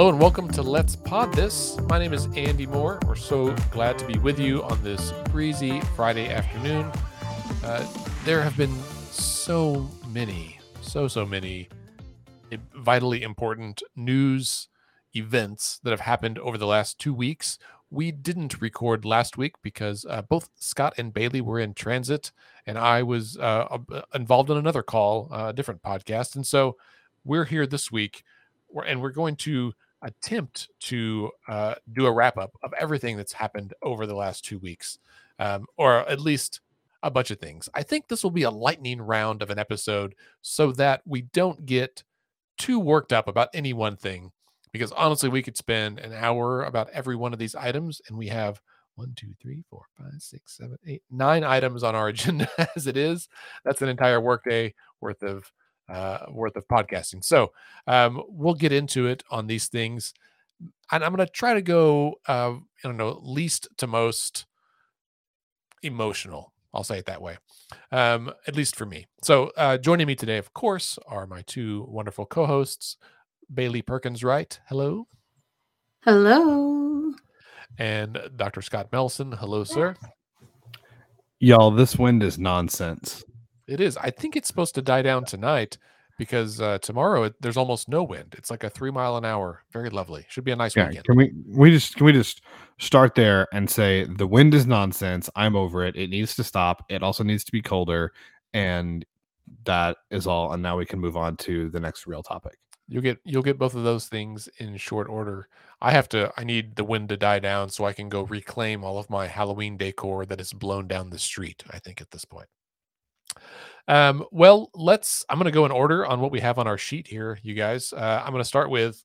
Hello and welcome to Let's Pod This. My name is Andy Moore. We're so glad to be with you on this breezy Friday afternoon. Uh, there have been so many, so, so many vitally important news events that have happened over the last two weeks. We didn't record last week because uh, both Scott and Bailey were in transit, and I was uh, involved in another call, uh, a different podcast. And so we're here this week and we're going to attempt to uh, do a wrap up of everything that's happened over the last two weeks, um, or at least a bunch of things. I think this will be a lightning round of an episode so that we don't get too worked up about any one thing. Because honestly, we could spend an hour about every one of these items, and we have one, two, three, four, five, six, seven, eight, nine items on our agenda as it is. That's an entire workday worth of uh, worth of podcasting. So um, we'll get into it on these things, and I'm going to try to go, uh, I don't know, least to most emotional. I'll say it that way, um, at least for me. So uh, joining me today, of course, are my two wonderful co-hosts, Bailey Perkins Wright. Hello. Hello. And Dr. Scott Melson. Hello, sir. Y'all, this wind is nonsense. It is. I think it's supposed to die down tonight because uh, tomorrow it, there's almost no wind. It's like a three mile an hour. Very lovely. Should be a nice yeah, weekend. Can we we just can we just start there and say the wind is nonsense. I'm over it. It needs to stop. It also needs to be colder, and that is all. And now we can move on to the next real topic. You'll get you'll get both of those things in short order. I have to I need the wind to die down so I can go reclaim all of my Halloween decor that is blown down the street. I think at this point. Um, well, let's. I'm going to go in order on what we have on our sheet here, you guys. Uh, I'm going to start with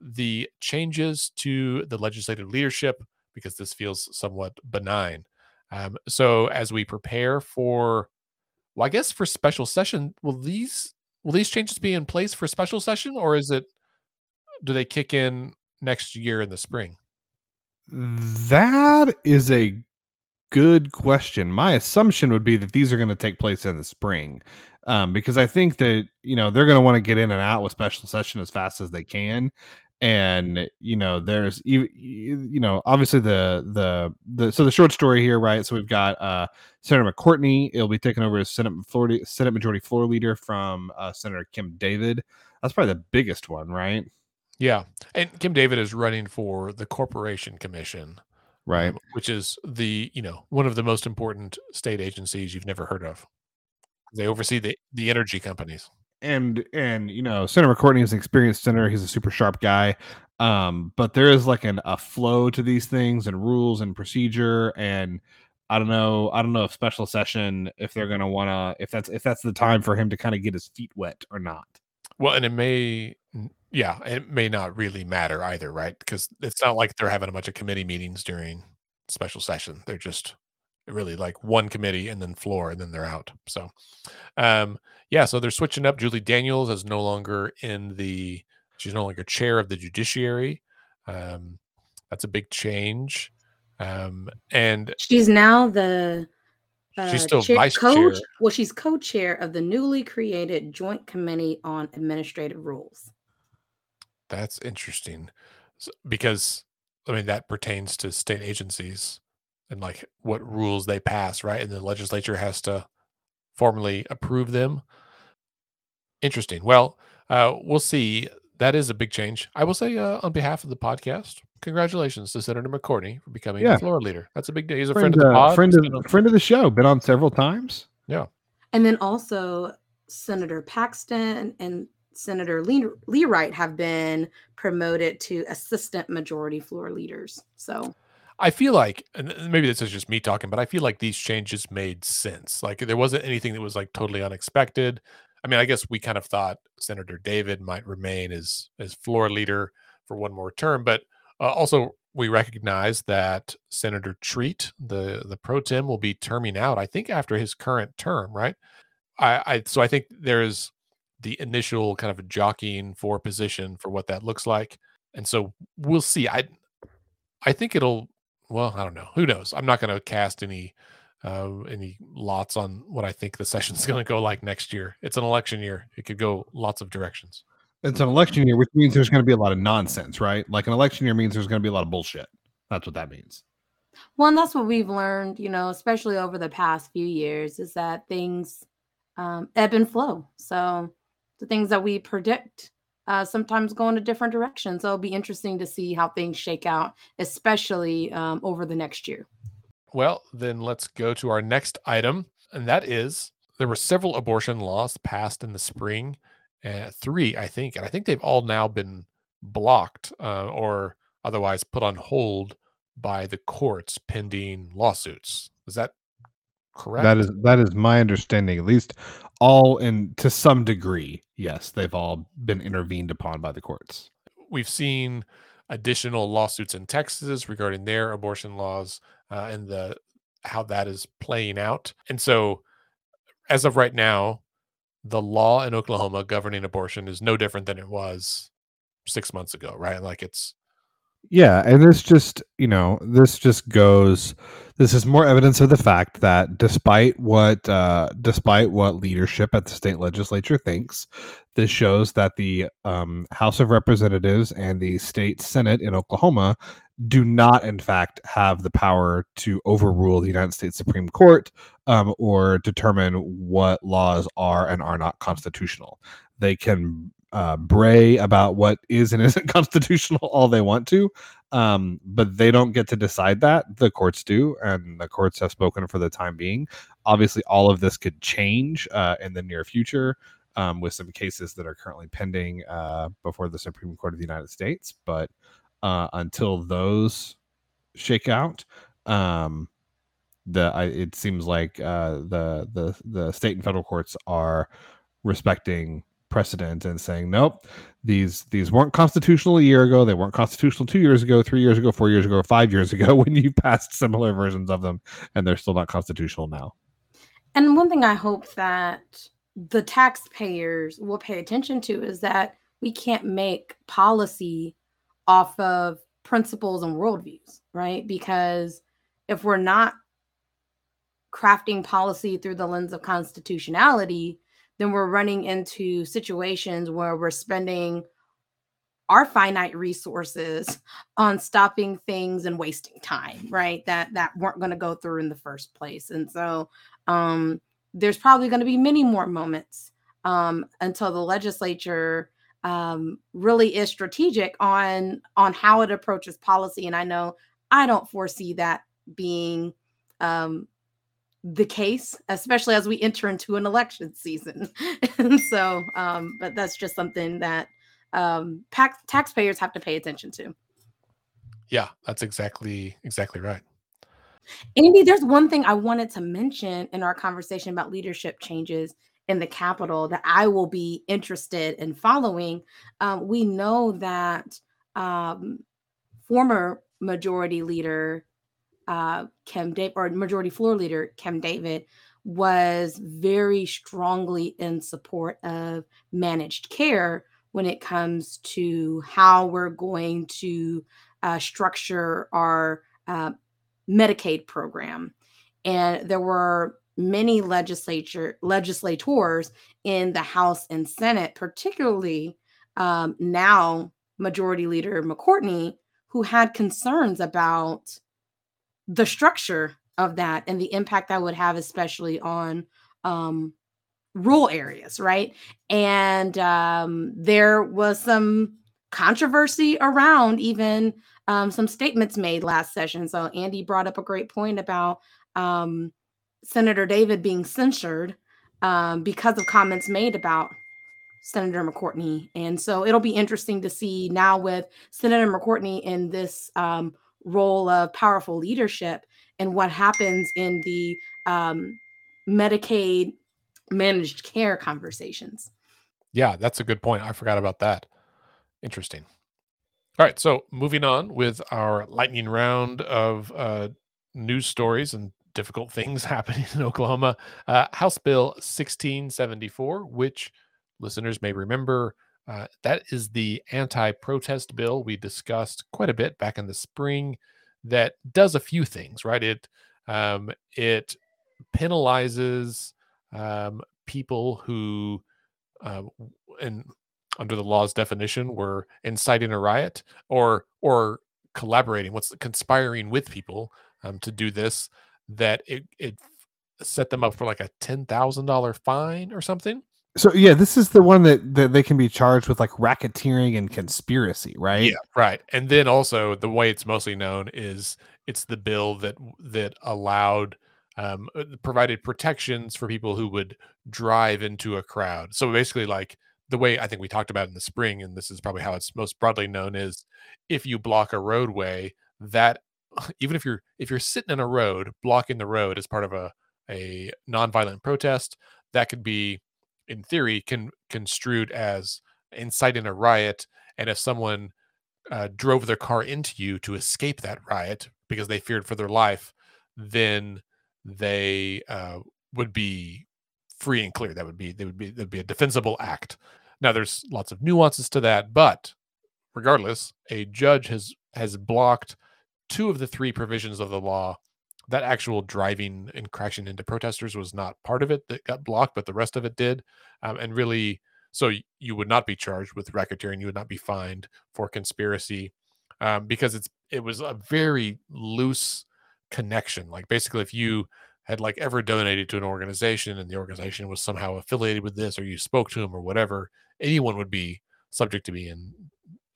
the changes to the legislative leadership because this feels somewhat benign. Um, so as we prepare for, well, I guess for special session, will these will these changes be in place for special session, or is it do they kick in next year in the spring? That is a good question. My assumption would be that these are going to take place in the spring, um, because I think that you know they're going to want to get in and out with special session as fast as they can, and you know there's you, you know obviously the the the so the short story here, right? So we've got uh, Senator McCortney. It'll be taken over as Senate Florida Senate Majority Floor Leader from uh, Senator Kim David. That's probably the biggest one, right? Yeah, and Kim David is running for the Corporation Commission right? Um, which is the you know one of the most important state agencies you've never heard of. They oversee the the energy companies. And and you know senator mccortney is an experienced senator. He's a super sharp guy. Um but there is like an a flow to these things and rules and procedure and i don't know i don't know if special session if they're going to want to if that's if that's the time for him to kind of get his feet wet or not. Well and it may yeah, it may not really matter either, right? Because it's not like they're having a bunch of committee meetings during special session. They're just really like one committee and then floor and then they're out. So, um, yeah, so they're switching up. Julie Daniels is no longer in the, she's no longer chair of the judiciary. Um, that's a big change. Um, and she's now the, uh, she's still chair, vice co- chair. Well, she's co-chair of the newly created Joint Committee on Administrative Rules. That's interesting because I mean that pertains to state agencies and like what rules they pass, right? And the legislature has to formally approve them. Interesting. Well, uh, we'll see. That is a big change. I will say uh, on behalf of the podcast, congratulations to Senator McCortney for becoming yeah. the floor leader. That's a big day. He's a friend, friend of the uh, pod. Friend of, friend of the show. Been on several times. Yeah. And then also Senator Paxton and Senator Lee, Wright have been promoted to assistant majority floor leaders. So I feel like, and maybe this is just me talking, but I feel like these changes made sense. Like there wasn't anything that was like totally unexpected. I mean, I guess we kind of thought Senator David might remain as as floor leader for one more term, but uh, also we recognize that Senator Treat, the the pro tem, will be terming out. I think after his current term, right? I, I so I think there's the initial kind of jockeying for position for what that looks like. And so we'll see. I I think it'll well, I don't know. Who knows? I'm not going to cast any uh, any lots on what I think the session's going to go like next year. It's an election year. It could go lots of directions. It's an election year, which means there's going to be a lot of nonsense, right? Like an election year means there's going to be a lot of bullshit. That's what that means. Well, and that's what we've learned, you know, especially over the past few years, is that things um, ebb and flow. So the things that we predict uh, sometimes go in a different direction. So it'll be interesting to see how things shake out, especially um, over the next year. Well, then let's go to our next item, and that is there were several abortion laws passed in the spring, uh, three, I think, and I think they've all now been blocked uh, or otherwise put on hold by the courts pending lawsuits. Is that correct? That is that is my understanding. At least all in to some degree, yes, they've all been intervened upon by the courts. We've seen additional lawsuits in Texas regarding their abortion laws uh, and the how that is playing out. And so, as of right now, the law in Oklahoma governing abortion is no different than it was six months ago, right? Like it's yeah, and this just, you know, this just goes this is more evidence of the fact that despite what uh despite what leadership at the state legislature thinks, this shows that the um, House of Representatives and the state Senate in Oklahoma do not, in fact, have the power to overrule the United States Supreme Court um, or determine what laws are and are not constitutional. They can uh, bray about what is and isn't constitutional all they want to, um, but they don't get to decide that. The courts do, and the courts have spoken for the time being. Obviously, all of this could change uh, in the near future um, with some cases that are currently pending uh, before the Supreme Court of the United States. But uh, until those shake out, um, the I, it seems like uh, the the the state and federal courts are respecting precedent and saying nope these these weren't constitutional a year ago. They weren't constitutional two years ago three years ago four years ago five years ago when you passed similar versions of them and they're still not constitutional now. And one thing i hope that the taxpayers will pay attention to is that we can't make policy off of principles and worldviews right? Because if we're not crafting policy through the lens of constitutionality then we're running into situations where we're spending our finite resources on stopping things and wasting time right that that weren't going to go through in the first place. And so um there's probably going to be many more moments um until the legislature um really is strategic on on how it approaches policy. And i know i don't foresee that being um the case, especially as we enter into an election season. and so, um, but that's just something that um, tax- taxpayers have to pay attention to. Yeah, that's exactly exactly right. Andy, there's one thing I wanted to mention in our conversation about leadership changes in the Capitol that I will be interested in following. Um, we know that um, former Majority Leader uh, Kim David or Majority Floor Leader Kim David was very strongly in support of managed care when it comes to how we're going to uh, structure our uh, Medicaid program. And there were many legislature legislators in the House and Senate, particularly um, now Majority Leader McCortney, who had concerns about the structure of that and the impact that would have, especially on um, rural areas, right? And um, there was some controversy around even um, some statements made last session. So Andy brought up a great point about um, Senator David being censured um, because of comments made about Senator McCortney. And so it'll be interesting to see now with Senator McCortney in this um, role of powerful leadership and what happens in the um, Medicaid managed care conversations. Yeah, that's a good point. I forgot about that. Interesting. All right, so moving on with our lightning round of uh, news stories and difficult things happening in Oklahoma. Uh, House Bill 1674, which listeners may remember uh, that is the anti protest bill we discussed quite a bit back in the spring that does a few things, right? It, um, it penalizes um, people who, uh, and under the law's definition were inciting a riot or or collaborating, what's conspiring with people um, to do this, that it it set them up for like a ten thousand dollar fine or something. So yeah, this is the one that, that they can be charged with like racketeering and conspiracy, right? Yeah, right. And then also the way it's mostly known is it's the bill that that allowed um, uh, provided protections for people who would drive into a crowd. So basically, like the way I think we talked about in the spring, and this is probably how it's most broadly known, is if you block a roadway, that even if you're if you're sitting in a road blocking the road as part of a a nonviolent protest, that could be in theory can construed as inciting a riot and if someone uh, drove their car into you to escape that riot because they feared for their life then they uh, would be free and clear. That would be they would be that'd be a defensible act. Now there's lots of nuances to that but regardless a judge has has blocked two of the three provisions of the law that actual driving and crashing into protesters was not part of it that got blocked, but the rest of it did. Um, and really, so you would not be charged with racketeering. You would not be fined for conspiracy um, because it's it was a very loose connection. Like basically, if you had like ever donated to an organization and the organization was somehow affiliated with this, or you spoke to them or whatever, anyone would be subject to being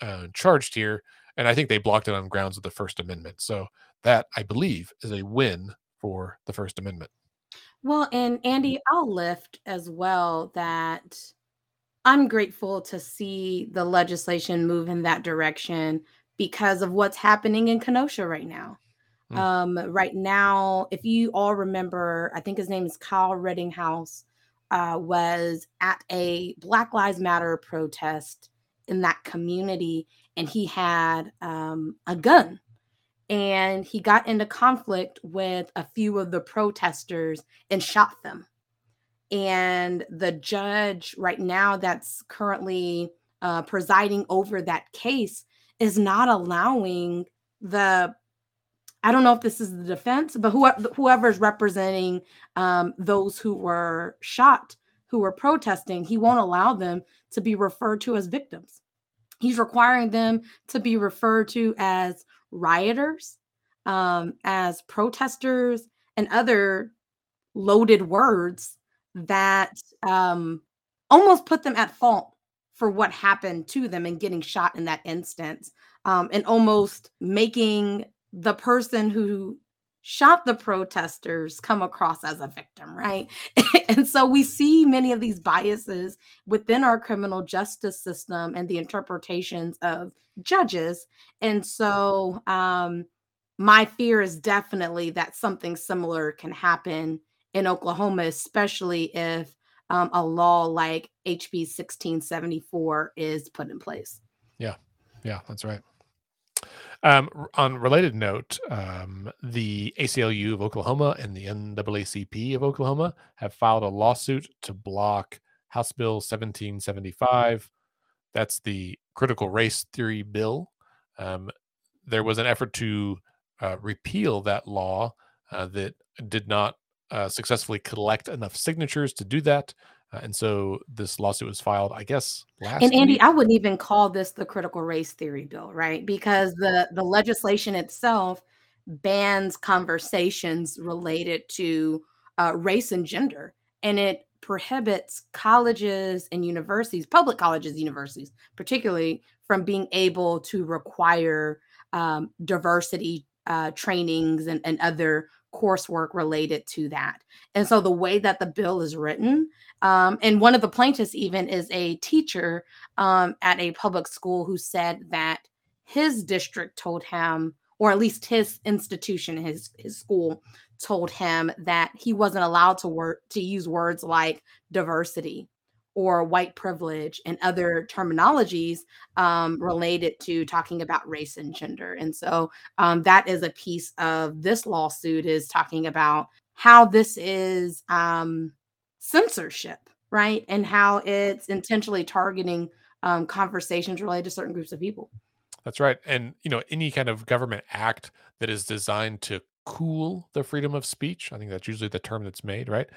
uh, charged here. And I think they blocked it on grounds of the First Amendment. So that I believe is a win for the First Amendment. Well, and Andy, I'll lift as well that I'm grateful to see the legislation move in that direction because of what's happening in Kenosha right now. Mm. Um, right now, if you all remember, I think his name is Kyle Rittenhouse, uh, was at a Black Lives Matter protest in that community, and he had um, a gun and he got into conflict with a few of the protesters and shot them. And the judge, right now, that's currently uh, presiding over that case, is not allowing the I don't know if this is the defense, but whoever whoever's representing um, those who were shot, who were protesting, he won't allow them to be referred to as victims. He's requiring them to be referred to as rioters, um, as protesters, and other loaded words that um, almost put them at fault for what happened to them and getting shot in that instance, um, and almost making the person who shot the protesters come across as a victim, right? and so we see many of these biases within our criminal justice system and the interpretations of judges. And so um, my fear is definitely that something similar can happen in Oklahoma, especially if um, a law like HB 1674 is put in place. Yeah, yeah, that's right. Um, on related note, um, the ACLU of Oklahoma and the NAACP of Oklahoma have filed a lawsuit to block House Bill 1775. That's the critical race theory bill. Um, there was an effort to uh, repeal that law uh, that did not uh, successfully collect enough signatures to do that. Uh, and so this lawsuit was filed, I guess, last. And Andy, week. I wouldn't even call this the critical race theory bill, right? Because the the legislation itself bans conversations related to uh, race and gender, and it prohibits colleges and universities, public colleges, universities, particularly, from being able to require um, diversity uh, trainings and, and other coursework related to that. And so the way that the bill is written, um, and one of the plaintiffs even is a teacher um, at a public school who said that his district told him, or at least his institution, his his school told him that he wasn't allowed to work to use words like diversity or white privilege and other terminologies um, related to talking about race and gender. And so um, that is a piece of this lawsuit is talking about how this is um, censorship, right? And how it's intentionally targeting um, conversations related to certain groups of people. That's right. And, you know, any kind of government act that is designed to cool the freedom of speech, I think that's usually the term that's made, right?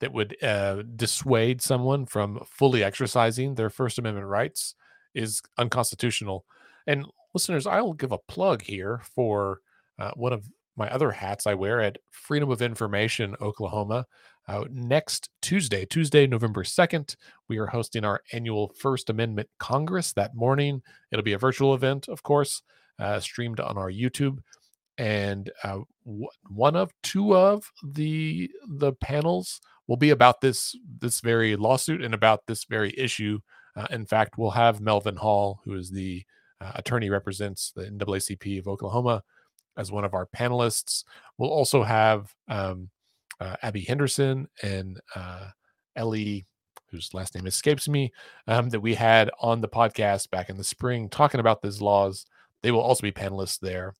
That would uh, dissuade someone from fully exercising their First Amendment rights is unconstitutional. And listeners, I'll give a plug here for uh, one of my other hats I wear at Freedom of Information Oklahoma. Uh, next Tuesday, Tuesday, November 2nd, we are hosting our annual First Amendment Congress that morning. It'll be a virtual event, of course, uh, streamed on our YouTube. And uh, w- one of two of the the panels will be about this this very lawsuit and about this very issue. Uh, in fact, we'll have Melvin Hall, who is the uh, attorney represents the NAACP of Oklahoma, as one of our panelists. We'll also have um, uh, Abby Henderson and uh, Ellie, whose last name escapes me, um, that we had on the podcast back in the spring talking about these laws. They will also be panelists there.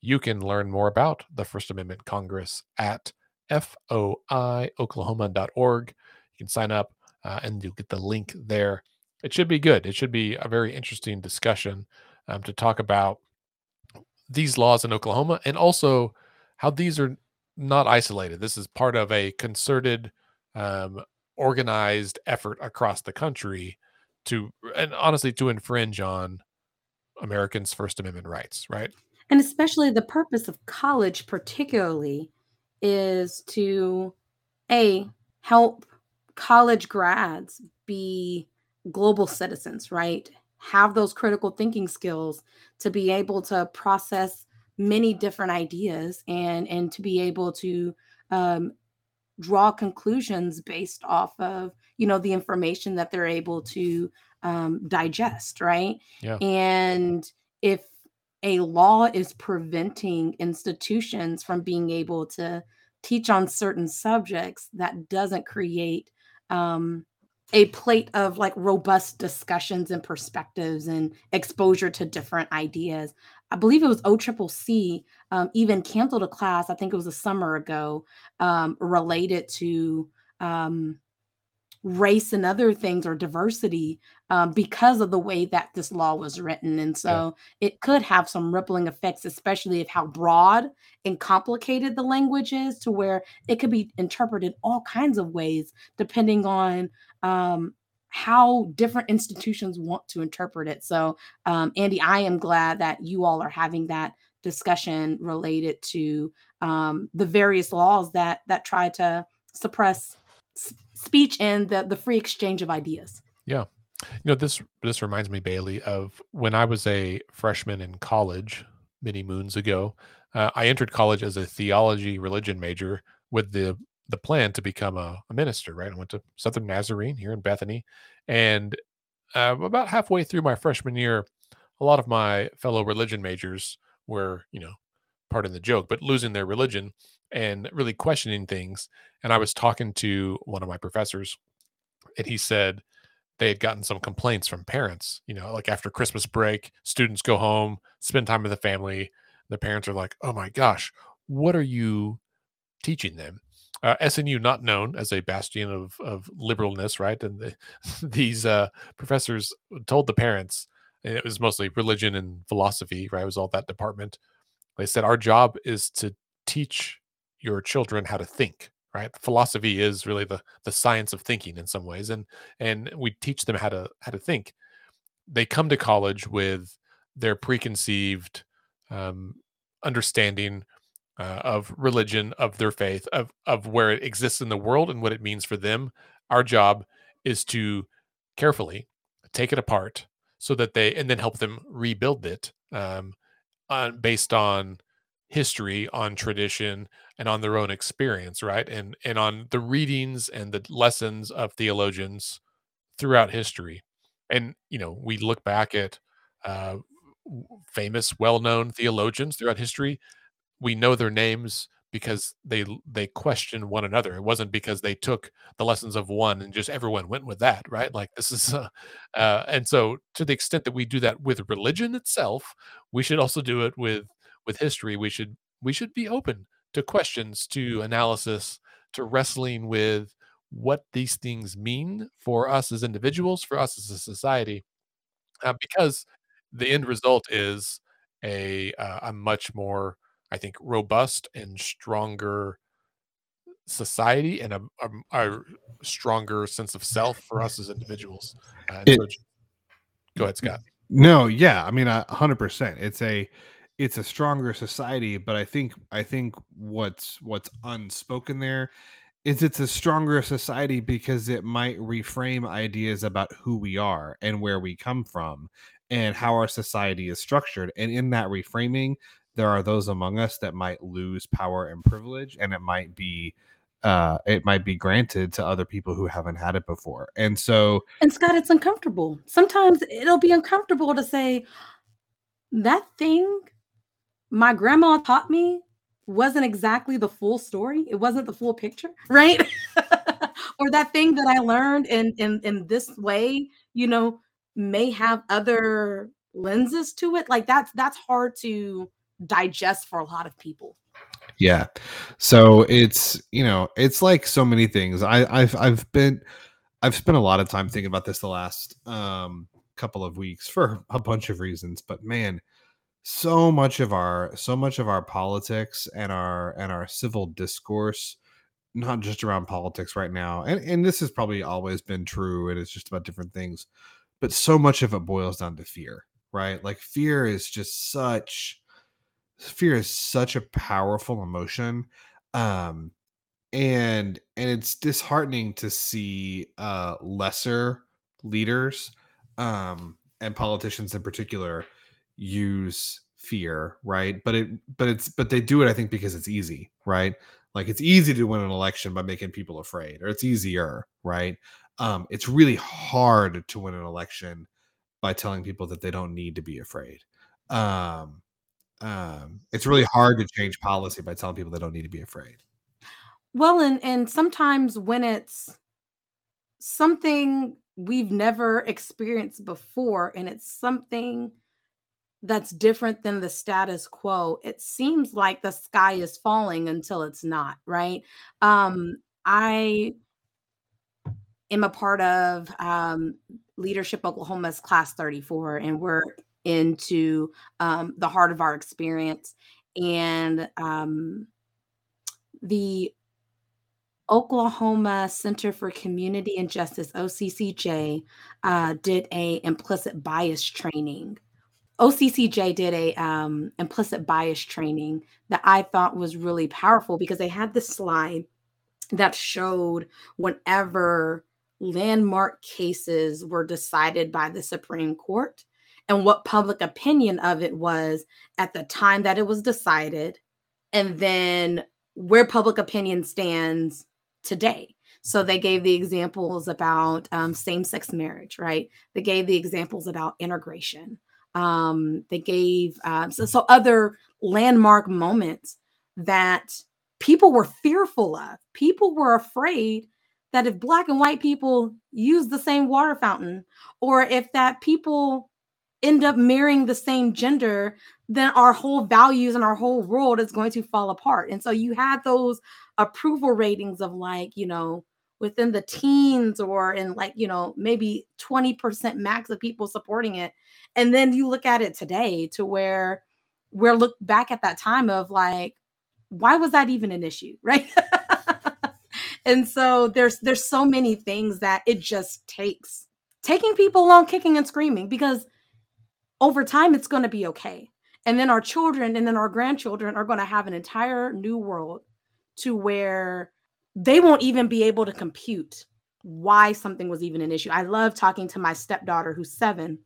You can learn more about the First Amendment Congress at foioklahoma.org. You can sign up uh, and you'll get the link there. It should be good. It should be a very interesting discussion um, to talk about these laws in Oklahoma and also how these are not isolated. This is part of a concerted, um, organized effort across the country to, and honestly, to infringe on Americans' First Amendment rights, right? And especially the purpose of college, particularly, is to a help college grads be global citizens, right? Have those critical thinking skills to be able to process many different ideas and and to be able to um, draw conclusions based off of you know the information that they're able to um, digest, right? Yeah. And if a law is preventing institutions from being able to teach on certain subjects that doesn't create um, a plate of like robust discussions and perspectives and exposure to different ideas. I believe it was OCCC um, even canceled a class, I think it was a summer ago, um, related to um, race and other things or diversity um, because of the way that this law was written. And so yeah. it could have some rippling effects, especially of how broad and complicated the language is, to where it could be interpreted all kinds of ways depending on um, how different institutions want to interpret it. So, um, Andy, I am glad that you all are having that discussion related to um, the various laws that that try to suppress speech and the the free exchange of ideas. Yeah. You know, this this reminds me, Bailey, of when I was a freshman in college many moons ago. Uh, I entered college as a theology religion major with the the plan to become a, a minister. Right, I went to Southern Nazarene here in Bethany, and uh, about halfway through my freshman year, a lot of my fellow religion majors were, you know, pardon the joke, but losing their religion and really questioning things. And I was talking to one of my professors, and he said they had gotten some complaints from parents. You know, like after Christmas break, students go home, spend time with the family. The parents are like, oh my gosh, what are you teaching them? Uh, SNU, not known as a bastion of, of liberalness, right? And the, these uh, professors told the parents, and it was mostly religion and philosophy, right? It was all that department. They said, Our job is to teach your children how to think right? Philosophy is really the the science of thinking in some ways and and we teach them how to how to think. They come to college with their preconceived um, understanding uh, of religion of their faith of of where it exists in the world and what it means for them. Our job is to carefully take it apart so that they and then help them rebuild it um, based on history on tradition and on their own experience right and and on the readings and the lessons of theologians throughout history. And you know we look back at uh, famous well-known theologians throughout history. We know their names because they they questioned one another. It wasn't because they took the lessons of one and just everyone went with that right? Like this is uh, uh, and so to the extent that we do that with religion itself we should also do it with with history, we should we should be open to questions, to analysis, to wrestling with what these things mean for us as individuals, for us as a society, uh, because the end result is a uh, a much more, I think, robust and stronger society and a, a, a stronger sense of self for us as individuals. Uh, It- so- go ahead, Scott. No, yeah, I mean, a hundred percent. It's a, it's a stronger society, but I think, I think what's what's unspoken there is it's a stronger society because it might reframe ideas about who we are and where we come from and how our society is structured. And in that reframing, there are those among us that might lose power and privilege, and it might be, uh, it might be granted to other people who haven't had it before. And so, And Scott, it's uncomfortable. Sometimes it'll be uncomfortable to say, that thing my grandma taught me wasn't exactly the full story. It wasn't the full picture, right? or that thing that I learned in, in in this way, you know, may have other lenses to it. Like that's that's hard to digest for a lot of people. Yeah. So it's, you know, it's like so many things. I I've I've been I've spent a lot of time thinking about this the last um couple of weeks for a bunch of reasons, but man, so much of our so much of our politics and our and our civil discourse not just around politics right now and and this has probably always been true and it's just about different things but so much of it boils down to fear right? Like fear is just such fear is such a powerful emotion um and and it's disheartening to see uh lesser leaders um and politicians in particular use fear right? But it but it's but they do it i think because it's easy right? Like it's easy to win an election by making people afraid or it's easier right? Um it's really hard to win an election by telling people that they don't need to be afraid. Um um it's really hard to change policy by telling people they don't need to be afraid. Well, and and sometimes when it's something we've never experienced before and it's something that's different than the status quo, it seems like the sky is falling until it's not, right? Um I am a part of um Leadership Oklahoma's class 34 and we're into um the heart of our experience and um the Oklahoma Center for Community and Justice, OCCJ, uh, did a implicit bias training. OCCJ did a um, implicit bias training that I thought was really powerful because they had this slide that showed whenever landmark cases were decided by the Supreme Court and what public opinion of it was at the time that it was decided, and then where public opinion stands today. So they gave the examples about um, same-sex marriage, right? They gave the examples about integration. Um, they gave um, so, so other landmark moments that people were fearful of. People were afraid that if black and white people use the same water fountain, or if that people end up marrying the same gender, then our whole values and our whole world is going to fall apart. And so you had those approval ratings of like, you know, within the teens or in like, you know, maybe 20% max of people supporting it. And then you look at it today to where we're look back at that time of like, why was that even an issue? Right. and so there's there's so many things that it just takes taking people along kicking and screaming because over time it's going to be okay and then our children and then our grandchildren are going to have an entire new world to where they won't even be able to compute why something was even an issue. I love talking to my stepdaughter who's 7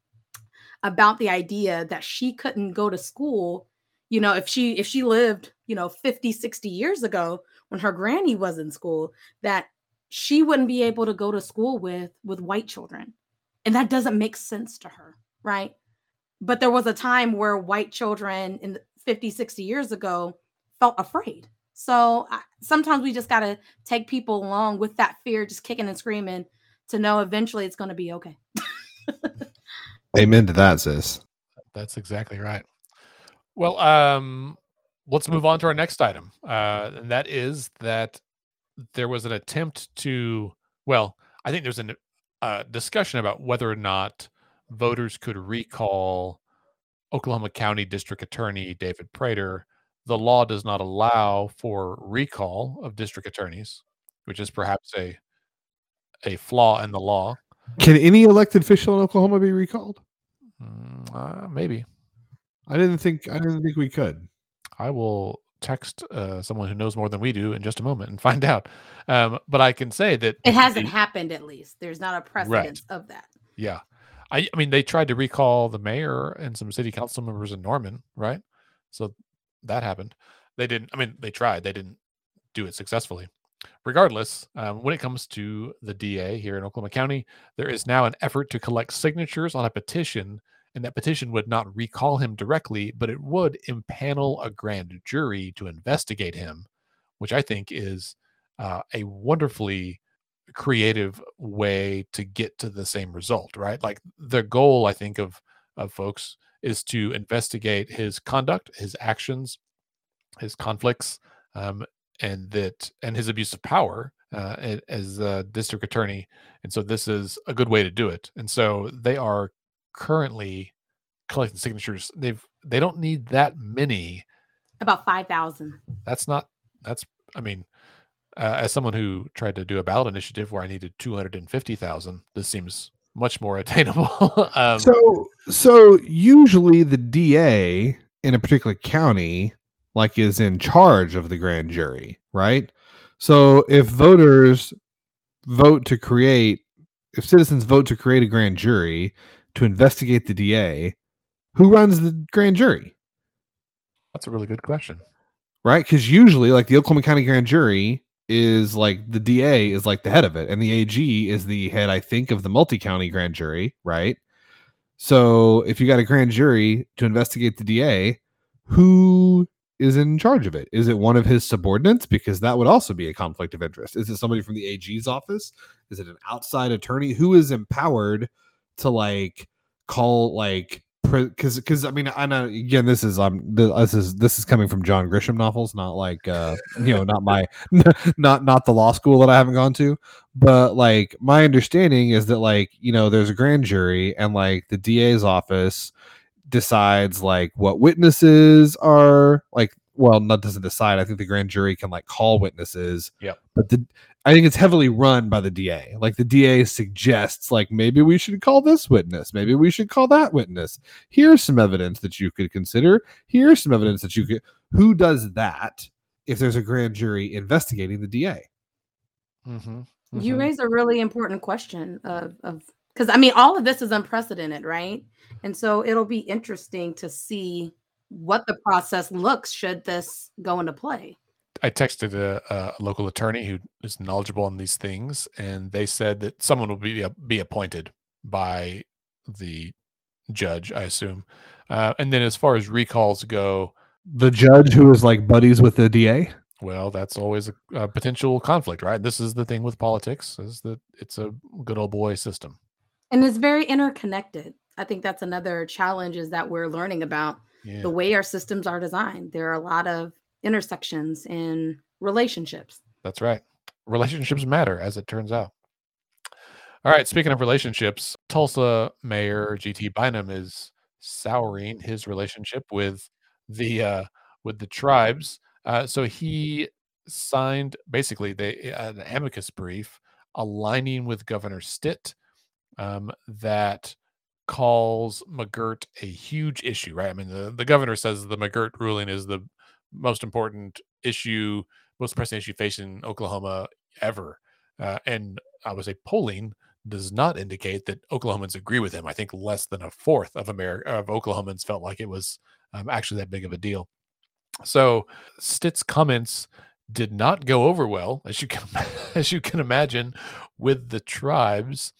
about the idea that she couldn't go to school, you know, if she if she lived, you know, 50, 60 years ago when her granny was in school that she wouldn't be able to go to school with with white children. And that doesn't make sense to her, right? but there was a time where white children in the 50 60 years ago felt afraid so I, sometimes we just got to take people along with that fear just kicking and screaming to know eventually it's going to be okay amen to that sis That's exactly right. Well, um, let's move on to our next item, uh, and that is that there was an attempt to. Well, I think there's a uh, discussion about whether or not voters could recall Oklahoma County District Attorney David Prater the law does not allow for recall of district attorneys, which is perhaps a a flaw in the law. Can any elected official in Oklahoma be recalled? Mm, uh, maybe I didn't think I didn't think we could. I will text uh, someone who knows more than we do in just a moment and find out. Um, but I can say that It hasn't the- happened at least. There's not a precedence of that. Yeah. I, I mean, they tried to recall the mayor and some city council members in Norman, right? So that happened. They didn't, I mean, they tried, they didn't do it successfully. Regardless, um, when it comes to the DA here in Oklahoma County, there is now an effort to collect signatures on a petition, and that petition would not recall him directly, but it would impanel a grand jury to investigate him, which I think is uh, a wonderfully creative way to get to the same result right? Like the goal i think of of folks is to investigate his conduct his actions his conflicts um, and that and his abuse of power uh, as a district attorney. And so this is a good way to do it. And so they are currently collecting signatures they've they don't need that many About 5,000. that's not that's i mean uh, as someone who tried to do a ballot initiative where i needed 250000 this seems much more attainable um, So so usually the DA in a particular county like is in charge of the grand jury, right? So if voters vote to create if citizens vote to create a grand jury to investigate the DA, who runs the grand jury? that's a really good question Right? Cuz usually like the Oklahoma County grand jury is like the DA is like the head of it and the AG is the head I think of the multi-county grand jury, right? So if you got a grand jury to investigate the DA, who is in charge of it? Is it one of his subordinates? Because that would also be a conflict of interest. Is it somebody from the AG's office? Is it an outside attorney? Who is empowered to like call like because because I mean I know again this is um this is this is coming from John Grisham novels, not like uh you know not my not not the law school that I haven't gone to, but like my understanding is that like you know there's a grand jury and like the DA's office decides like what witnesses are like well not doesn't decide. I think the grand jury can like call witnesses. Yeah but the i think it's heavily run by the da like the da suggests like maybe we should call this witness maybe we should call that witness here's some evidence that you could consider here's some evidence that you could who does that if there's a grand jury investigating the da mm-hmm. You raise a really important question of of because I mean all of this is unprecedented, right? And so it'll be interesting to see what the process looks should this go into play. I texted a, a local attorney who is knowledgeable on these things, and they said that someone will be be appointed by the judge, I assume. Uh, and then as far as recalls go, the judge who is like buddies with the da well, that's always a, a potential conflict, right? This is the thing with politics: is that it's a good old boy system. And it's very interconnected. I think that's another challenge is that we're learning about Yeah. the way our systems are designed. There are a lot of intersections in relationships. That's right. Relationships matter, as it turns out. All right. Speaking of relationships, Tulsa Mayor GT Bynum is souring his relationship with the uh, with the tribes. Uh, so he signed basically they, an amicus brief aligning with Governor Stitt um, that calls McGirt a huge issue. Right. I mean, the, the governor says the McGirt ruling is the most important issue most pressing issue facing Oklahoma ever. Uh, and I would say polling does not indicate that Oklahomans agree with him. I think less than a fourth of America of Oklahomans felt like it was um, actually that big of a deal. So Stitt's comments did not go over well, as you can as you can imagine, with the tribes.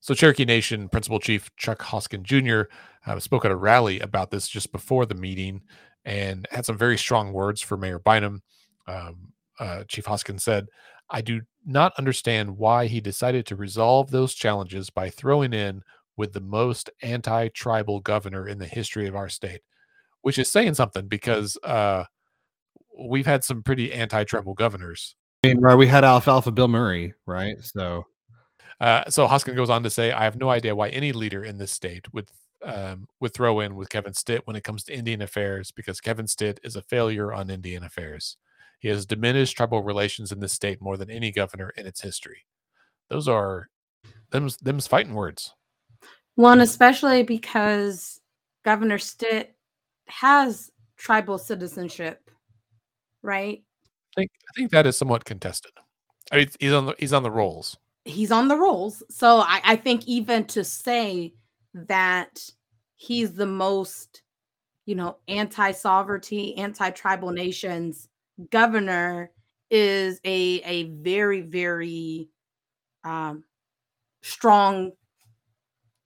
So Cherokee Nation Principal Chief Chuck Hoskin Jr. Uh, spoke at a rally about this just before the meeting and had some very strong words for Mayor Bynum. Um, uh, Chief Hoskin said, I do not understand why he decided to resolve those challenges by throwing in with the most anti tribal governor in the history of our state, which is saying something because uh, we've had some pretty anti tribal governors. I mean, right, we had Alfalfa Bill Murray, right? So Uh, so Hoskin goes on to say, I have no idea why any leader in this state would um, would throw in with Kevin Stitt when it comes to Indian affairs because Kevin Stitt is a failure on Indian affairs. He has diminished tribal relations in this state more than any governor in its history. Those are them's them's fighting words. Well, and especially because Governor Stitt has tribal citizenship, right? I think I think that is somewhat contested. I mean, he's on the he's on the rolls. He's on the rolls. So I, I think even to say that he's the most, you know, anti-sovereignty, anti-tribal nations governor is a a very very um strong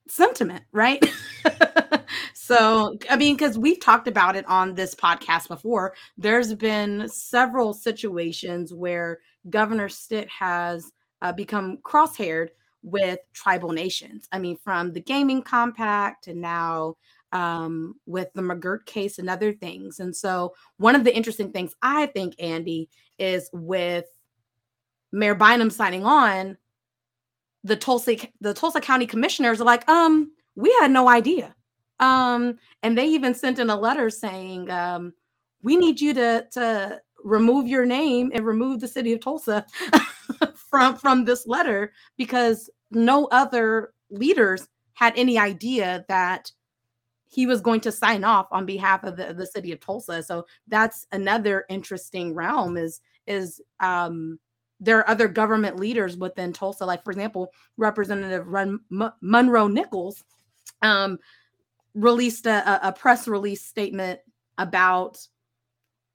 sentiment, right? so, I mean, because we've talked about it on this podcast before, there's been several situations where Governor Stitt has uh, become crosshaired with tribal nations. I mean, from the gaming compact and now um, with the McGirt case and other things. And so, one of the interesting things I think, Andy, is with Mayor Bynum signing on, the Tulsa the Tulsa County commissioners are like, um, we had no idea. Um, and they even sent in a letter saying, um, we need you to to remove your name and remove the city of Tulsa from from this letter because no other leaders had any idea that he was going to sign off on behalf of the, the city of Tulsa. So that's another interesting realm is is um there are other government leaders within Tulsa, like for example, Representative Run, M- Monroe Nichols um, released a, a, press release statement about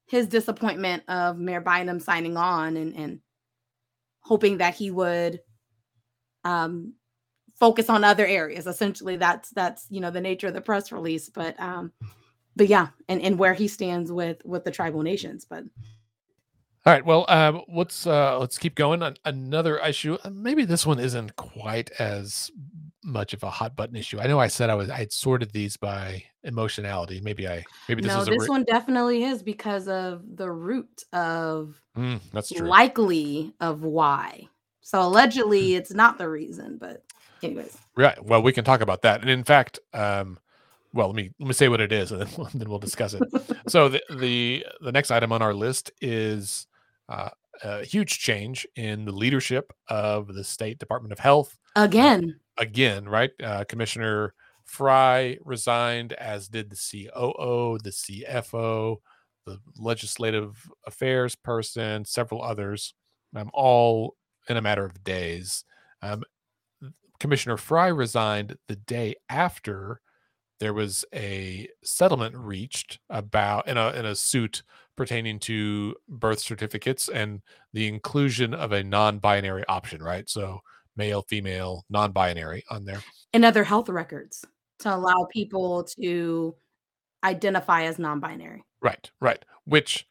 his disappointment of Mayor Bynum signing on and, and hoping that he would um, focus on other areas. Essentially, that's that's you know the nature of the press release, but um, but yeah, and and where he stands with with the tribal nations, but. All right. Well, um, let's uh, let's keep going. on another issue. Uh, maybe this one isn't quite as much of a hot button issue. I know I said I was I'd sorted these by emotionality. Maybe I maybe this no, is this re- one definitely is because of the root of Mm, that's true. likely of why. So allegedly, it's not the reason, but anyways, Right. Well, we can talk about that. And in fact, um, well, let me let me say what it is, and then, we'll- then we'll discuss it. so the the the next item on our list is uh, a huge change in the leadership of the state Department of Health. again, Again, right? Uh, Commissioner Frye resigned, as did the COO, the CFO, the legislative affairs person, several others, um, all in a matter of days. Um, Commissioner Frye resigned the day after there was a settlement reached about in a in a suit pertaining to birth certificates and the inclusion of a non-binary option, right? So male, female, non-binary on there. and other health records to allow people to identify as non-binary. Right, right. Which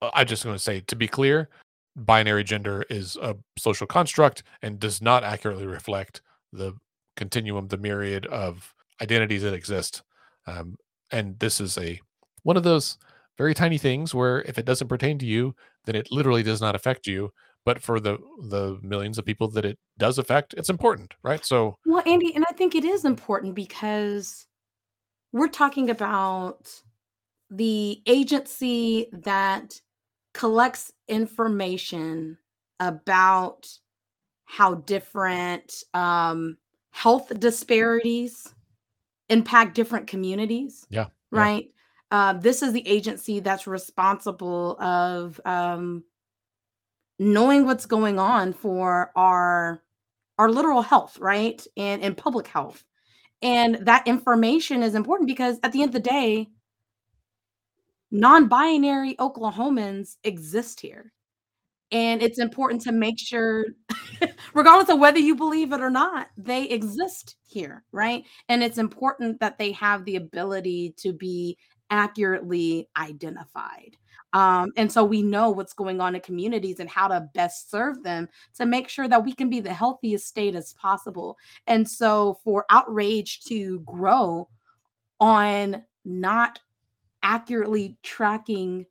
uh, I just going to say to be clear, binary gender is a social construct and does not accurately reflect the continuum, the myriad of identities that exist. Um, and this is a one of those very tiny things where if it doesn't pertain to you, then it literally does not affect you. But for the the millions of people that it does affect, it's important, right? So Well, Andy, and I think it is important because we're talking about the agency that collects information about how different um, health disparities impact different communities, yeah, yeah, right? Uh, this is the agency that's responsible of um, knowing what's going on for our our literal health, right? And and public health. And that information is important because at the end of the day, non-binary Oklahomans exist here. And it's important to make sure, regardless of whether you believe it or not, they exist here, right? And it's important that they have the ability to be accurately identified. Um, and so we know what's going on in communities and how to best serve them to make sure that we can be the healthiest state as possible. And so for outrage to grow on not accurately tracking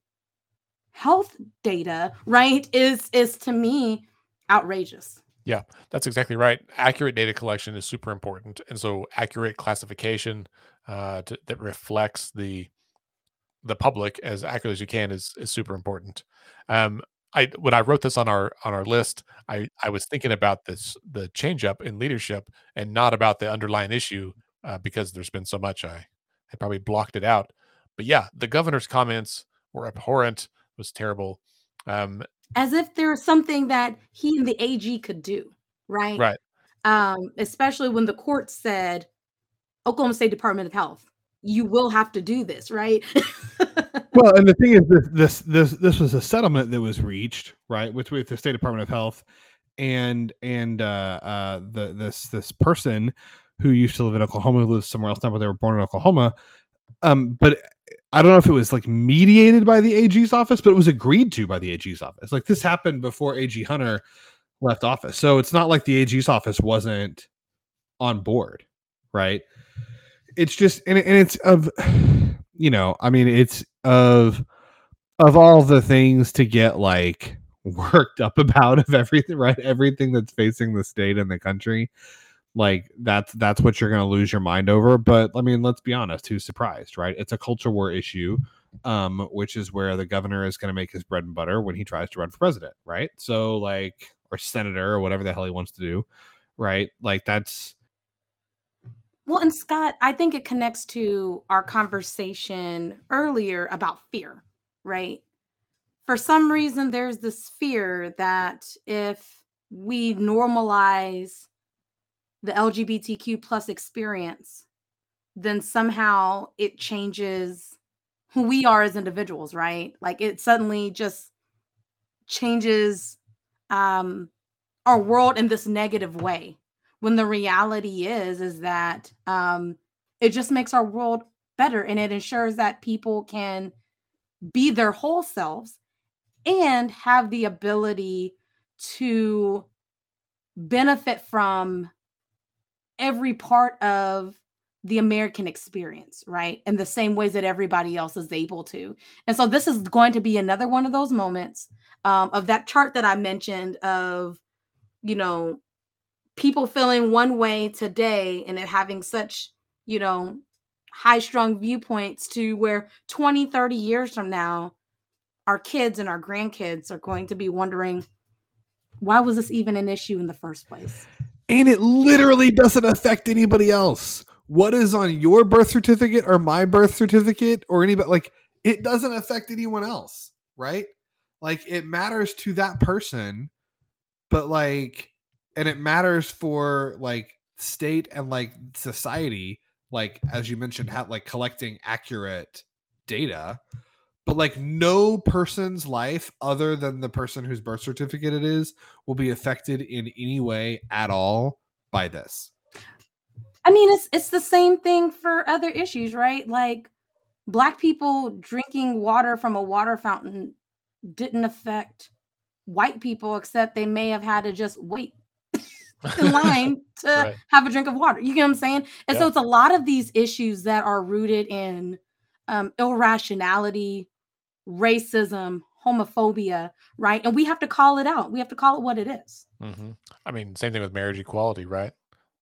health data, right, is is to me outrageous. yeah, that's exactly right. Accurate data collection is super important, and so accurate classification uh, to, that reflects the the public as accurately as you can is is super important. Um, I when I wrote this on our on our list, I I was thinking about this the change up in leadership and not about the underlying issue uh, because there's been so much I I probably blocked it out. But yeah, the governor's comments were abhorrent, was terrible. Um, As if there's something that he and the AG could do, right? right. Um, especially when the court said, Oklahoma State Department of Health, you will have to do this, right? well, and the thing is, this this this this was a settlement that was reached, right, with with the State Department of Health, and and uh, uh, the this this person who used to live in Oklahoma who lives somewhere else now, but they were born in Oklahoma. Um, but I don't know if it was like mediated by the AG's office, but it was agreed to by the AG's office. Like this happened before AG Hunter left office, so it's not like the AG's office wasn't on board, right? It's just and, and it's of you know, I mean, it's of of all the things to get like worked up about of everything, right? Everything that's facing the state and the country, like that's that's what you're going to lose your mind over. But I mean, let's be honest, who's surprised, right? It's a culture war issue, um, which is where the governor is going to make his bread and butter when he tries to run for president, right? So like, or senator or whatever the hell he wants to do, right? Like that's Well, and Scott, I think it connects to our conversation earlier about fear, right? For some reason, there's this fear that if we normalize the LGBTQ plus experience, then somehow it changes who we are as individuals, right? Like it suddenly just changes um, our world in this negative way when the reality is is that um, it just makes our world better and it ensures that people can be their whole selves and have the ability to benefit from every part of the American experience, right? In the same ways that everybody else is able to. And so this is going to be another one of those moments um, of that chart that I mentioned of, you know, people feeling one way today and it having such, you know, high strung viewpoints to where 20, 30 years from now, our kids and our grandkids are going to be wondering, why was this even an issue in the first place? And it literally doesn't affect anybody else. What is on your birth certificate or my birth certificate or anybody like it doesn't affect anyone else, right? Like it matters to that person, but like and it matters for like state and like society, like as you mentioned, like collecting accurate data but like no person's life other than the person whose birth certificate it is will be affected in any way at all by this I mean, it's it's the same thing for other issues, right? Like black people drinking water from a water fountain didn't affect white people, except they may have had to just wait in line to Right. have a drink of water. You get what I'm saying? And so it's a lot of these issues that are rooted in um, irrationality, racism, homophobia, right? And we have to call it out. We have to call it what it is. hmm I mean, same thing with marriage equality, right?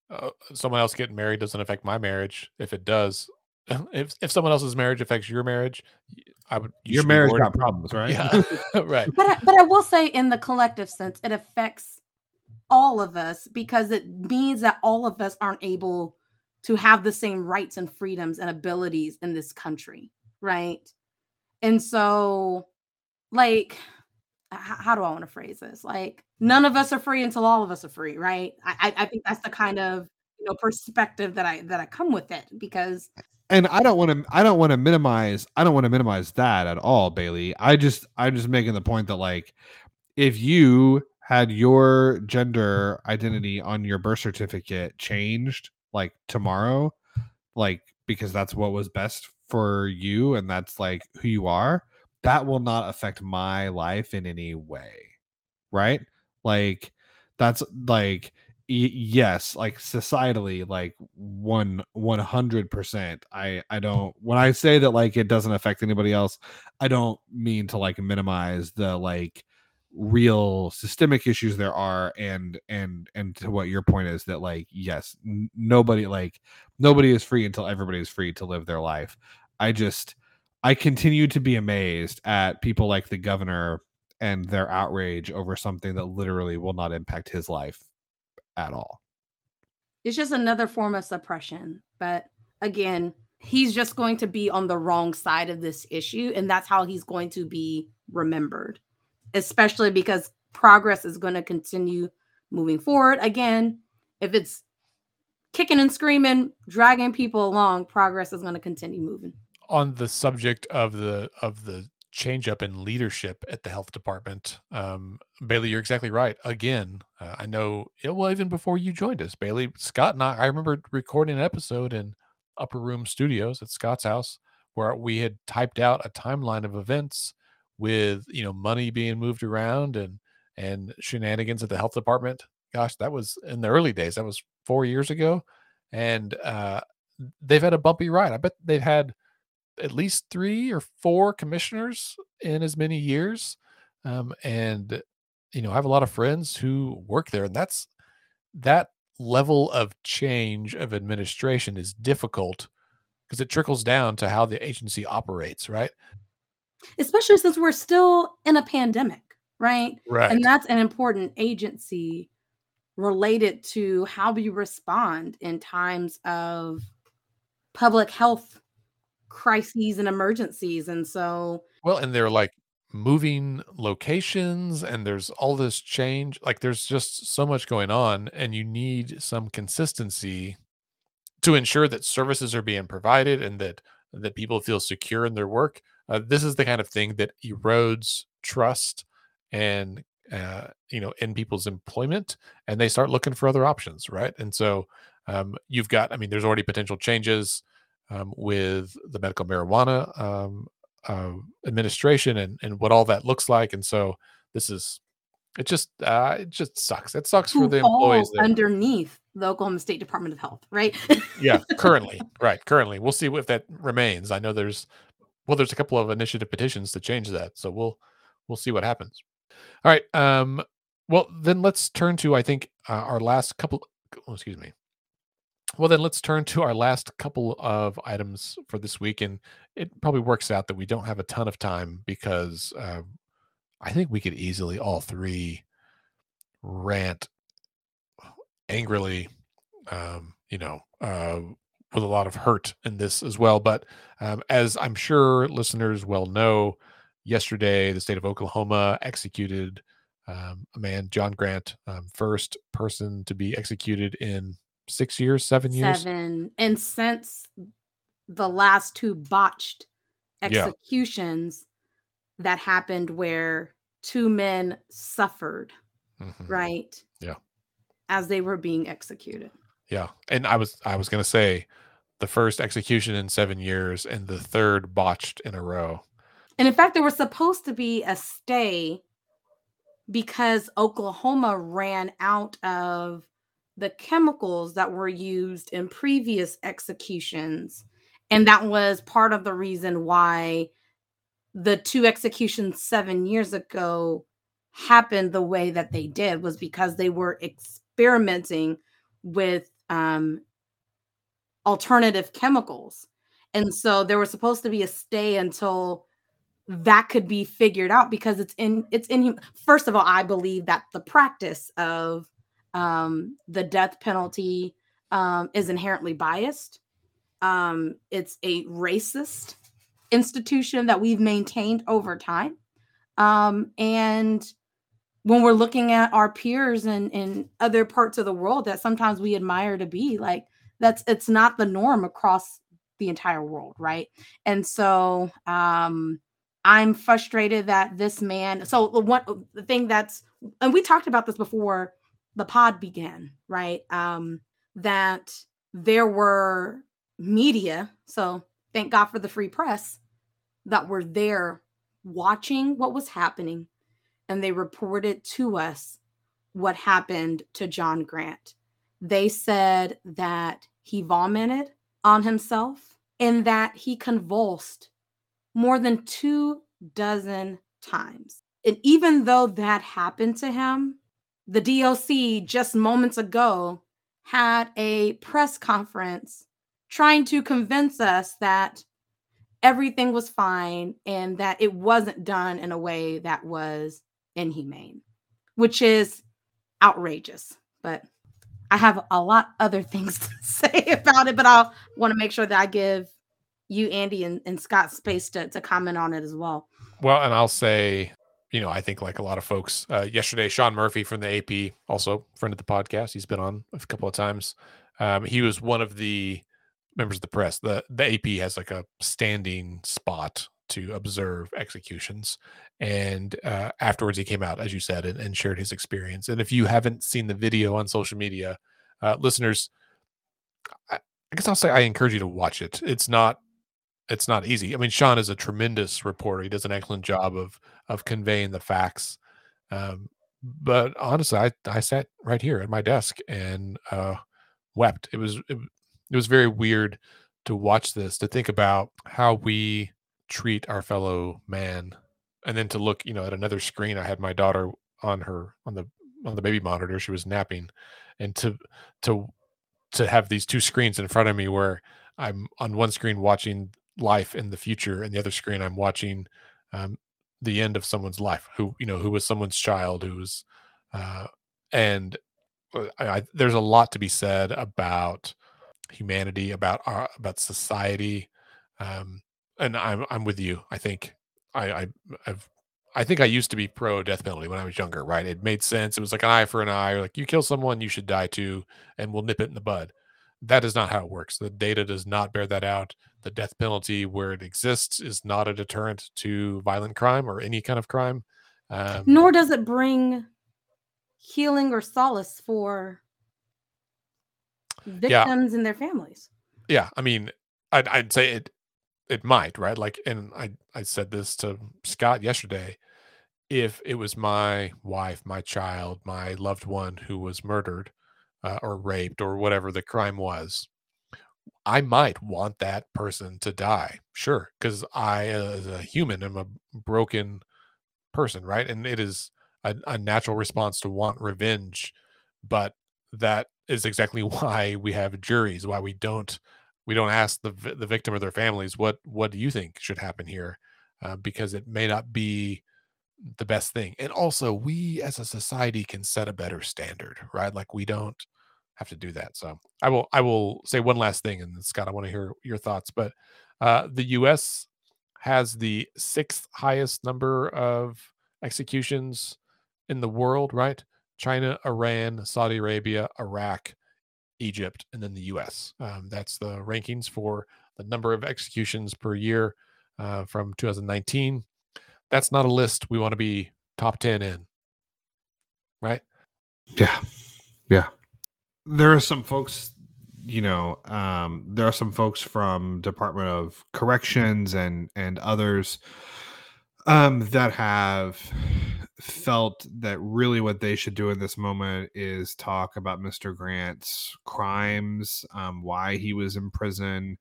Uh, someone else getting married doesn't affect my marriage. If it does, if if someone else's marriage affects your marriage, y- I would. you your marriage got problems right Yeah, right. But I, but I will say, in the collective sense, it affects all of us because it means that all of us aren't able to have the same rights and freedoms and abilities in this country, right? And so, like, how do I want to phrase this? Like, mm. none of us are free until all of us are free, right? I, I I think that's the kind of you know perspective that I that I come with it because and I don't want to I don't want to minimize I don't want to minimize that at all, Bailey. I just I'm just making the point that like if you had your gender identity on your birth certificate changed like tomorrow, like because that's what was best for you and that's like who you are, that will not affect my life in any way. Right? Like that's like y- yes like societally like one 100% i i don't when i say that like it doesn't affect anybody else i don't mean to like minimize the like real systemic issues there are and and and to what your point is that like yes n- nobody like nobody is free until everybody is free to live their life. I just i continue to be amazed at people like the governor and their outrage over something that literally will not impact his life at all. It's just another form of suppression but again he's just going to be on the wrong side of this issue and that's how he's going to be remembered especially because progress is going to continue moving forward. Again, if it's kicking and screaming, dragging people along, progress is going to continue moving. On the subject of the of the change up in leadership at the health department, um, Bailey, you're exactly right. Again, uh, I know it, well even before you joined us, Bailey, Scott and I. I remember recording an episode in Upper Room Studios at Scott's house where we had typed out a timeline of events with you know money being moved around and and shenanigans at the health department. Gosh that was in the early days that was four years ago and uh they've had a bumpy ride. I bet they've had at least three or four commissioners in as many years um and you know i have a lot of friends who work there and that's that level of change of administration is difficult because it trickles down to how the agency operates right especially since we're still in a pandemic, right? Right. And that's an important agency related to how we respond in times of public health crises and emergencies. And so, well, and they're like moving locations and there's all this change. Like there's just so much going on, and you need some consistency to ensure that services are being provided and that that people feel secure in their work uh, this is the kind of thing that erodes trust and uh, you know in people's employment and they start looking for other options right? And so um, you've got i mean there's already potential changes um, with the medical marijuana um, uh, administration and and what all that looks like and so this is it just uh, it just sucks. It sucks for the employees there. underneath the oklahoma state department of health right? Yeah currently right currently. We'll see if that remains. I know there's well, there's a couple of initiative petitions to change that, so we'll we'll see what happens. All right. Um, well, then let's turn to I think uh, our last couple. Oh, excuse me. Well, then let's turn to our last couple of items for this week, and it probably works out that we don't have a ton of time because uh, I think we could easily all three rant angrily, um, you know, uh, with a lot of hurt in this as well. But um, as I'm sure listeners well know, yesterday the state of Oklahoma executed um, a man, John Grant, um, first person to be executed in six years, seven years, seven, and since the last two botched executions yeah. that happened where two men suffered, mm-hmm. right? Yeah, as they were being executed. Yeah, and I was I was gonna say the first execution in seven years and the third botched in a row. And in fact, there was supposed to be a stay because Oklahoma ran out of the chemicals that were used in previous executions. And that was part of the reason why the two executions seven years ago happened the way that they did was because they were experimenting with um, alternative chemicals. And so there was supposed to be a stay until that could be figured out because it's in it's in first of all i believe that the practice of um, the death penalty um, is inherently biased um, it's a racist institution that we've maintained over time um, and when we're looking at our peers in, in other parts of the world that sometimes we admire to be like that's it's not the norm across the entire world right? And so um i'm frustrated that this man so the one the thing that's and we talked about this before the pod began right? Um that there were media so thank god for the free press that were there watching what was happening and they reported to us what happened to John Grant they said that he vomited on himself and that he convulsed more than two dozen times. and even though that happened to him, the DOC just moments ago had a press conference trying to convince us that everything was fine and that it wasn't done in a way that was inhumane, which is outrageous. But I have a lot other things to say about it, but I'll want to make sure that I give you, Andy, and, and Scott space to, to comment on it as well. Well, and I'll say, you know, I think like a lot of folks, uh, yesterday, Sean Murphy from the AP, also friend of the podcast, he's been on a couple of times. Um, he was one of the members of the press. The the AP has like a standing spot to observe executions. And uh, afterwards, he came out, as you said, and, and, shared his experience. And if you haven't seen the video on social media, uh, listeners, I, I guess I'll say I encourage you to watch it. It's not it's not easy. I mean, Sean is a tremendous reporter. He does an excellent job of of conveying the facts. Um, but honestly, I I sat right here at my desk and uh, wept. It was it, it was very weird to watch this to think about how we treat our fellow man and then to look you know at another screen i had my daughter on her on the on the baby monitor she was napping and to to to have these two screens in front of me where i'm on one screen watching life in the future and the other screen i'm watching um, the end of someone's life who you know who was someone's child who was uh, and uh, I, I, there's a lot to be said about humanity about our about society um, and I'm I'm with you. I think I, I I've I think I used to be pro death penalty when I was younger, right? It made sense. It was like an eye for an eye, like you kill someone, you should die too, and we'll nip it in the bud. That is not how it works. The data does not bear that out. The death penalty, where it exists, is not a deterrent to violent crime or any kind of crime. Um, Nor does it bring healing or solace for victims yeah. and their families. Yeah, I mean, I'd, I'd say it it might, right? Like, and I I said this to Scott yesterday. If it was my wife, my child, my loved one who was murdered uh, or raped or whatever the crime was, I might want that person to die. Sure, because I, as a human, am a broken person, right? And it is a, a natural response to want revenge, but that is exactly why we have juries, why we don't we don't ask the the victim or their families what what do you think should happen here uh, because it may not be the best thing. And also we as a society can set a better standard right? Like we don't have to do that. So i will i will say one last thing and scott i want to hear your thoughts. But uh, the us has the sixth highest number of executions in the world right? China iran saudi arabia iraq Egypt, and then the US. Um, that's the rankings for the number of executions per year uh, from 2019. That's not a list we want to be top 10 in, right? Yeah. Yeah. There are some folks, you know, um, there are some folks from Department of Corrections and and others um, that have felt that really what they should do in this moment is talk about Mr. Grant's crimes, um, why he was in prison,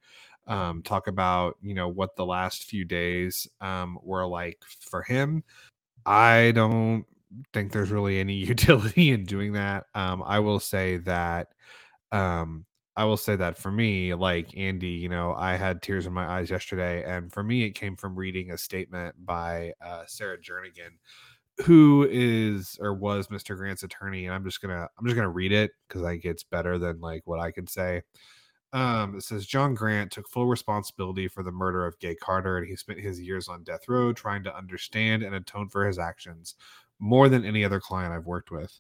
um, talk about you know what the last few days um, were like for him. I don't think there's really any utility in doing that. Um, I will say that um, I will say that for me, like Andy, you know, I had tears in my eyes yesterday, and for me, it came from reading a statement by uh, Sarah Jernigan, who is or was Mr. Grant's attorney, and I'm just gonna I'm just gonna read it because I think it's better than like what I could say. Um, it says John Grant took full responsibility for the murder of Gay Carter, and he spent his years on death row trying to understand and atone for his actions more than any other client I've worked with.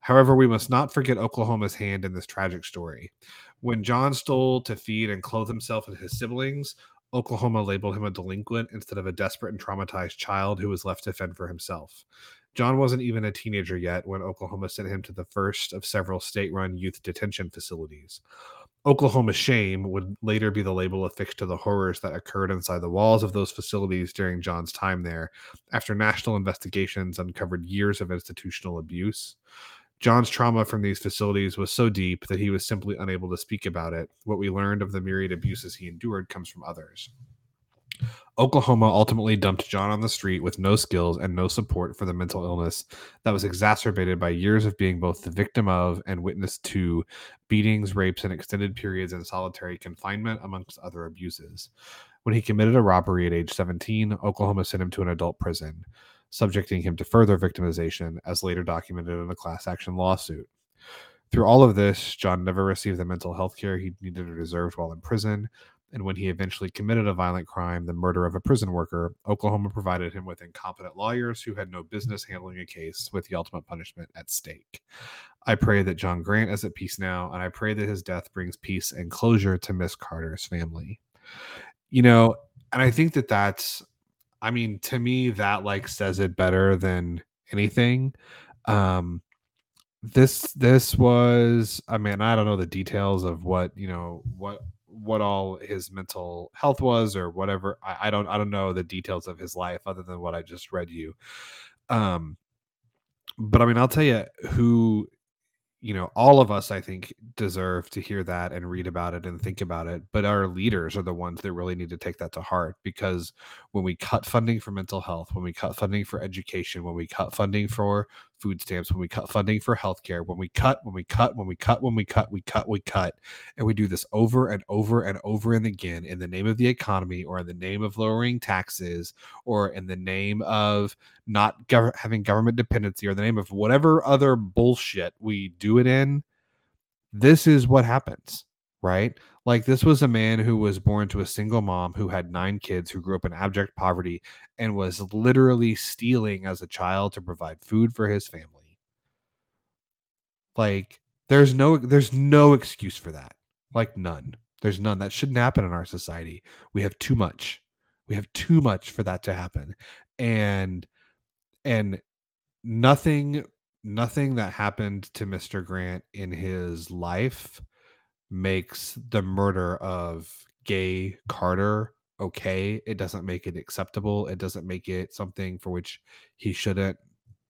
However, we must not forget Oklahoma's hand in this tragic story. When John stole to feed and clothe himself and his siblings, Oklahoma labeled him a delinquent instead of a desperate and traumatized child who was left to fend for himself. John wasn't even a teenager yet when Oklahoma sent him to the first of several state run youth detention facilities. Oklahoma shame would later be the label affixed to the horrors that occurred inside the walls of those facilities during John's time there, after national investigations uncovered years of institutional abuse. John's trauma from these facilities was so deep that he was simply unable to speak about it. What we learned of the myriad abuses he endured comes from others. Oklahoma ultimately dumped John on the street with no skills and no support for the mental illness that was exacerbated by years of being both the victim of and witness to beatings, rapes, and extended periods in solitary confinement, amongst other abuses. When he committed a robbery at age 17, Oklahoma sent him to an adult prison, subjecting him to further victimization, as later documented in a class action lawsuit. Through all of this, John never received the mental health care he needed or deserved while in prison, and when he eventually committed a violent crime, the murder of a prison worker, Oklahoma provided him with incompetent lawyers who had no business handling a case with the ultimate punishment at stake. I pray that John Grant is at peace now, and I pray that his death brings peace and closure to Miss Carter's family. You know, and I think that that's, I mean, to me, that like says it better than anything. Um, this this was i mean i don't know the details of what you know what what all his mental health was or whatever. I, I don't I don't know the details of his life other than what I just read you. Um, but I mean, I'll tell you who you know, all of us, I think, deserve to hear that and read about it and think about it. But our leaders are the ones that really need to take that to heart because when we cut funding for mental health, when we cut funding for education, when we cut funding for food stamps, when we cut funding for healthcare, when we cut, when we cut, when we cut, when we cut, we cut, we cut, and we do this over and over and over and again in the name of the economy or in the name of lowering taxes or in the name of not gov- having government dependency or the name of whatever other bullshit we do it in, this is what happens, right? Like this was a man who was born to a single mom who had nine kids who grew up in abject poverty and was literally stealing as a child to provide food for his family. Like there's no there's no excuse for that. Like none. There's none. That shouldn't happen in our society. We have too much. We have too much for that to happen. And and nothing nothing that happened to Mr. Grant in his life makes the murder of gay Carter okay. It doesn't make it acceptable. It doesn't make it something for which he shouldn't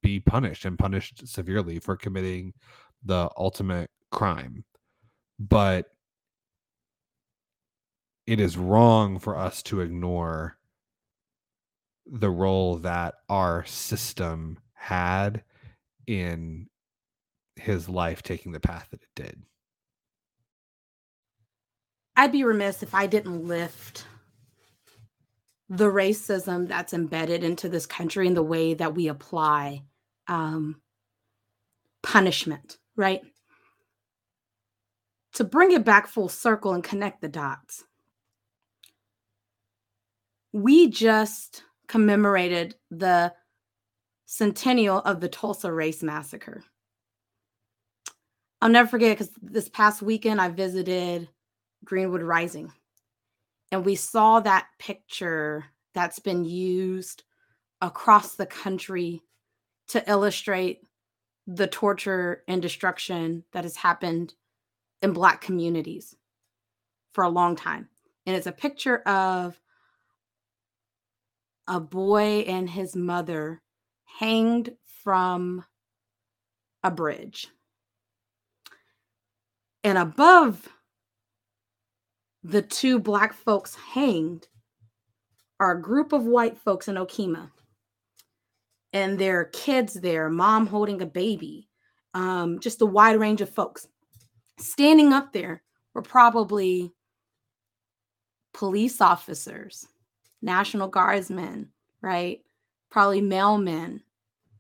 be punished and punished severely for committing the ultimate crime. But it is wrong for us to ignore the role that our system had in his life taking the path that it did. I'd be remiss if I didn't lift the racism that's embedded into this country and the way that we apply um, punishment, right? To bring it back full circle and connect the dots, we just commemorated the centennial of the Tulsa Race Massacre. I'll never forget because this past weekend I visited Greenwood Rising and we saw that picture that's been used across the country to illustrate the torture and destruction that has happened in Black communities for a long time. And it's a picture of a boy and his mother hanged from a bridge. And above the two black folks hanged are a group of white folks in Okemah. And their kids there, mom holding a baby, um, just a wide range of folks. Standing up there were probably police officers, National Guardsmen, right? Probably mailmen,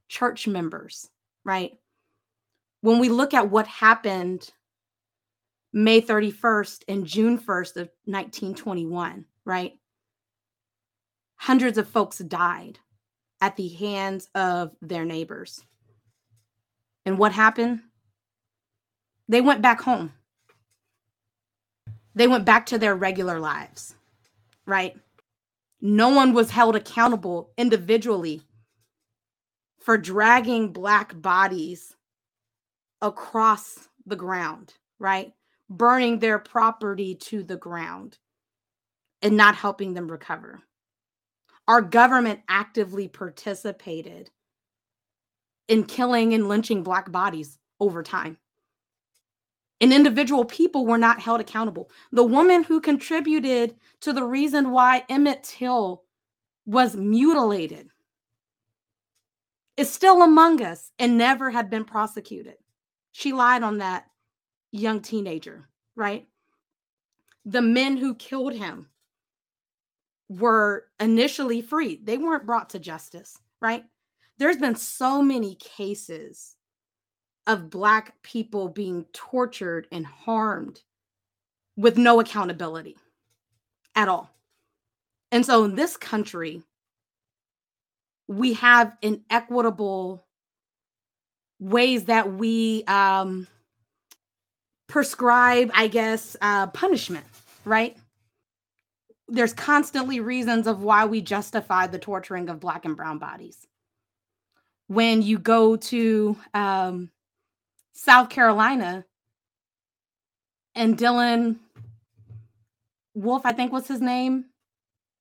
church members, right? When we look at what happened May 31st and June 1st of 1921, right? Hundreds of folks died at the hands of their neighbors. And what happened? They went back home. They went back to their regular lives, right? No one was held accountable individually for dragging Black bodies across the ground, right? Burning their property to the ground and not helping them recover. Our government actively participated in killing and lynching Black bodies over time. And individual people were not held accountable. The woman who contributed to the reason why Emmett Till was mutilated is still among us and never had been prosecuted. She lied on that young teenager, right? The men who killed him were initially free, They weren't brought to justice, right? There's been so many cases of Black people being tortured and harmed with no accountability at all. And so in this country, we have inequitable ways that we um, prescribe, I guess, uh, punishment, right? There's constantly reasons of why we justify the torturing of Black and Brown bodies. When you go to um, South Carolina and Dylan Wolf, I think was his name,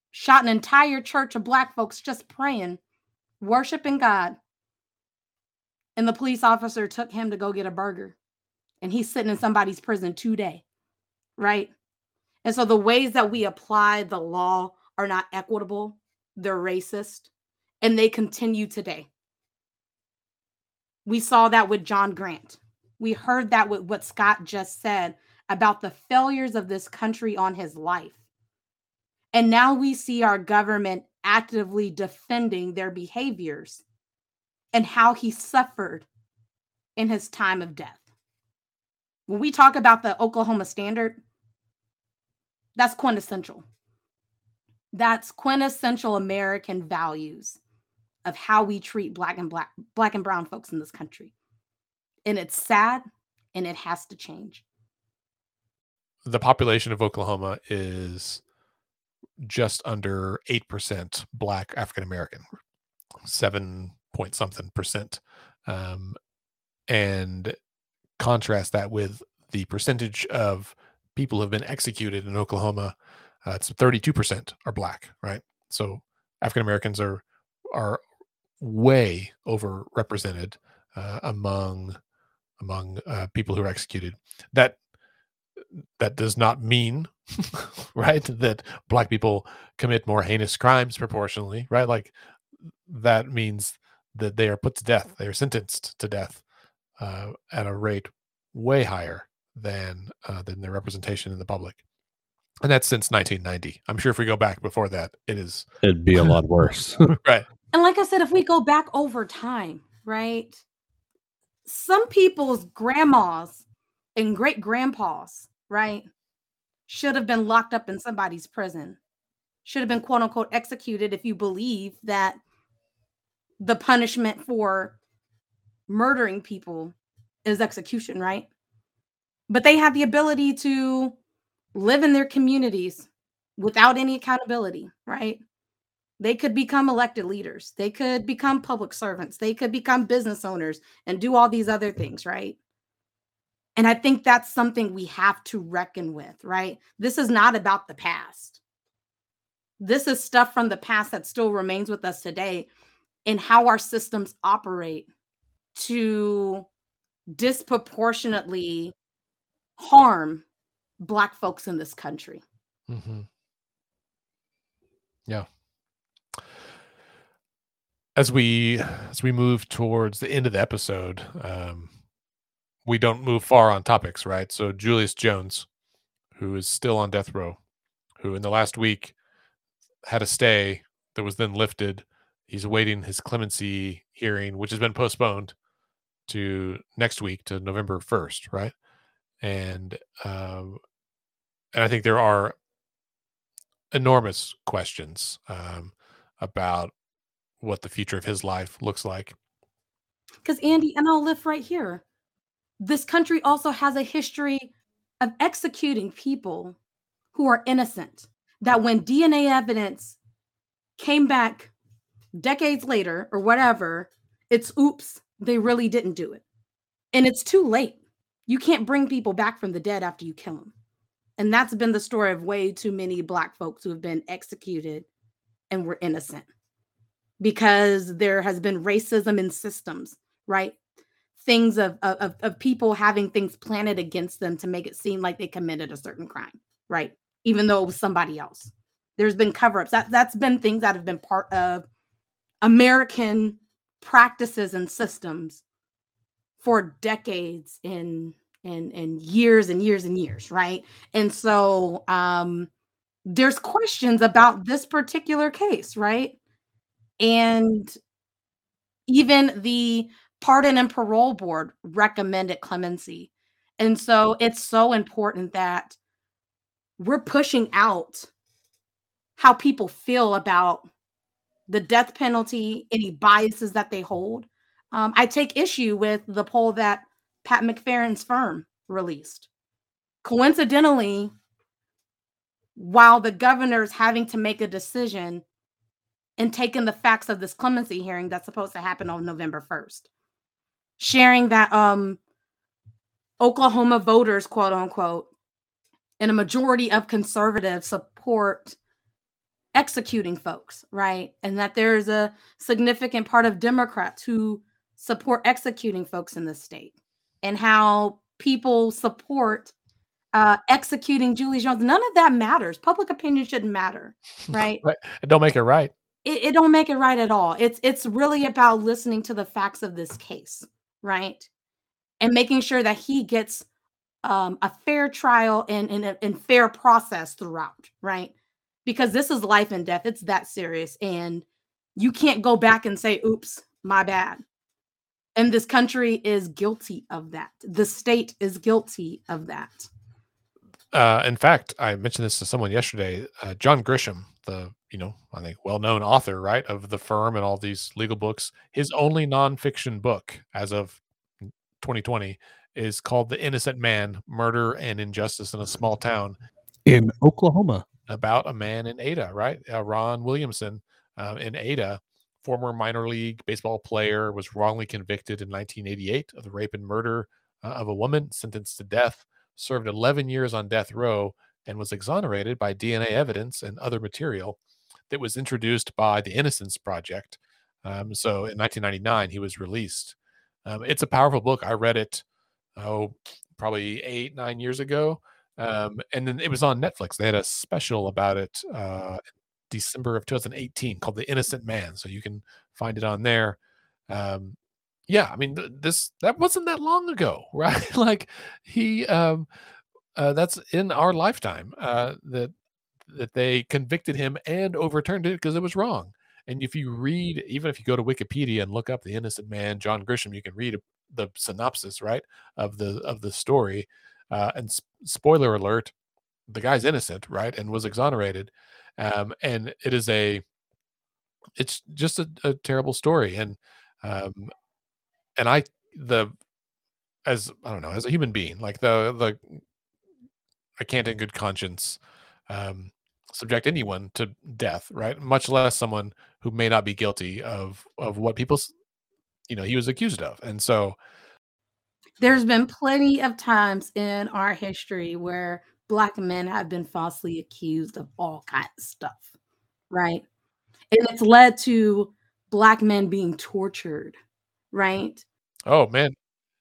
shot an entire church of Black folks just praying, worshiping God. And the police officer took him to go get a burger and he's sitting in somebody's prison today, right? And so the ways that we apply the law are not equitable, they're racist, and they continue today. We saw that with John Grant. We heard that with what Scott just said about the failures of this country on his life. And now we see our government actively defending their behaviors and how he suffered in his time of death when we talk about the Oklahoma standard, that's quintessential. That's quintessential American values of how we treat black and black black and brown folks in this country. And it's sad and it has to change. The population of Oklahoma is just under 8% black African American, 7 point something percent. Um, and contrast that with the percentage of people who have been executed in Oklahoma. Uh, it's 32% are black, right? So African Americans are are way overrepresented uh, among among uh, people who are executed. That that does not mean, right, that black people commit more heinous crimes proportionally, right? Like that means that they are put to death, they are sentenced to death uh, at a rate way higher than uh, than their representation in the public, and that's since 1990. I'm sure if we go back before that, it is it'd be a lot worse, right? And like I said, if we go back over time, right, some people's grandmas and great grandpas, right, should have been locked up in somebody's prison, should have been quote unquote executed if you believe that the punishment for murdering people is execution, right? But they have the ability to live in their communities without any accountability, right? They could become elected leaders. They could become public servants. They could become business owners and do all these other things, right? And I think that's something we have to reckon with, right? This is not about the past. This is stuff from the past that still remains with us today and how our systems operate to disproportionately harm black folks in this country. Mm-hmm. Yeah. As we as we move towards the end of the episode, um, we don't move far on topics, right? So Julius Jones, who is still on death row, who in the last week had a stay that was then lifted. He's awaiting his clemency hearing, which has been postponed to next week to November 1st, right? And um, and I think there are enormous questions um, about what the future of his life looks like. Because Andy, and I'll live right here. This country also has a history of executing people who are innocent. That when DNA evidence came back decades later or whatever, it's oops, they really didn't do it. And it's too late. You can't bring people back from the dead after you kill them. And that's been the story of way too many Black folks who have been executed and were innocent because there has been racism in systems, right? Things of, of, of people having things planted against them to make it seem like they committed a certain crime, right? Even though it was somebody else. There's been cover-ups. That that's been things that have been part of American practices and systems for decades in and and years and years and years, right? And so um there's questions about this particular case, right? And even the pardon and parole board recommended clemency. And so it's so important that we're pushing out how people feel about the death penalty, any biases that they hold. Um, I take issue with the poll that Pat McFerron's firm released. Coincidentally, while the governor's having to make a decision and taking the facts of this clemency hearing that's supposed to happen on November 1st, sharing that um, Oklahoma voters, quote unquote, and a majority of conservatives support executing folks, right? And that there's a significant part of Democrats who support executing folks in the state and how people support uh, executing Julius Jones. None of that matters. Public opinion shouldn't matter, right? right. It don't make it right. It, it don't make it right at all. It's it's really about listening to the facts of this case, right? And making sure that he gets um, a fair trial and, and, and fair process throughout, right? Because this is life and death. It's that serious. And you can't go back and say, oops, my bad. And this country is guilty of that. The state is guilty of that. Uh, in fact, I mentioned this to someone yesterday. Uh, John Grisham, the you know I think well-known author, right, of the firm and all these legal books, his only nonfiction book as of 2020 is called "The Innocent Man: Murder and Injustice in a Small Town in Oklahoma." About a man in Ada, right? Uh, Ron Williamson uh, in Ada, former minor league baseball player, was wrongly convicted in 1988 of the rape and murder uh, of a woman, sentenced to death served 11 years on death row and was exonerated by DNA evidence and other material that was introduced by the Innocence Project. Um, so in 1999, he was released. Um, it's a powerful book. I read it, oh, probably eight, nine years ago. Um, and then it was on Netflix. They had a special about it uh, December of 2018 called The Innocent Man. So you can find it on there. Um, yeah, I mean, this that wasn't that long ago, right? like he, um, uh, that's in our lifetime uh, that that they convicted him and overturned it because it was wrong. And if you read, even if you go to Wikipedia and look up the innocent man, John Grisham, you can read the synopsis, right, of the of the story. Uh, and sp- spoiler alert, the guy's innocent, right, and was exonerated. Um, and it is a, it's just a, a terrible story. And um, and I the as I don't know as a human being like the the I can't in good conscience um, subject anyone to death, right? Much less someone who may not be guilty of of what people you know he was accused of, and so there's been plenty of times in our history where black men have been falsely accused of all kinds of stuff, right? And it's led to black men being tortured, right? Oh man,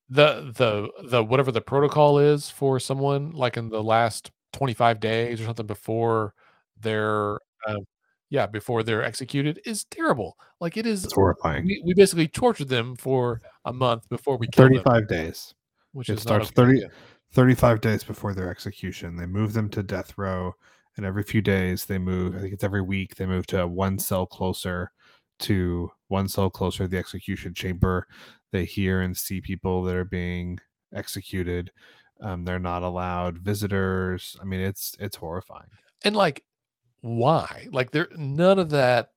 the the the whatever the protocol is for someone like in the last 25 days or something before they're uh, yeah before they're executed is terrible. Like it is it's horrifying. We, we basically tortured them for a month before we 35 them, days. Which it starts 30, 35 days before their execution. They move them to death row, and every few days they move. I think it's every week they move to one cell closer to one cell closer to the execution chamber. They hear and see people that are being executed. Um, they're not allowed visitors. I mean, it's it's horrifying. And like, why? Like, there none of that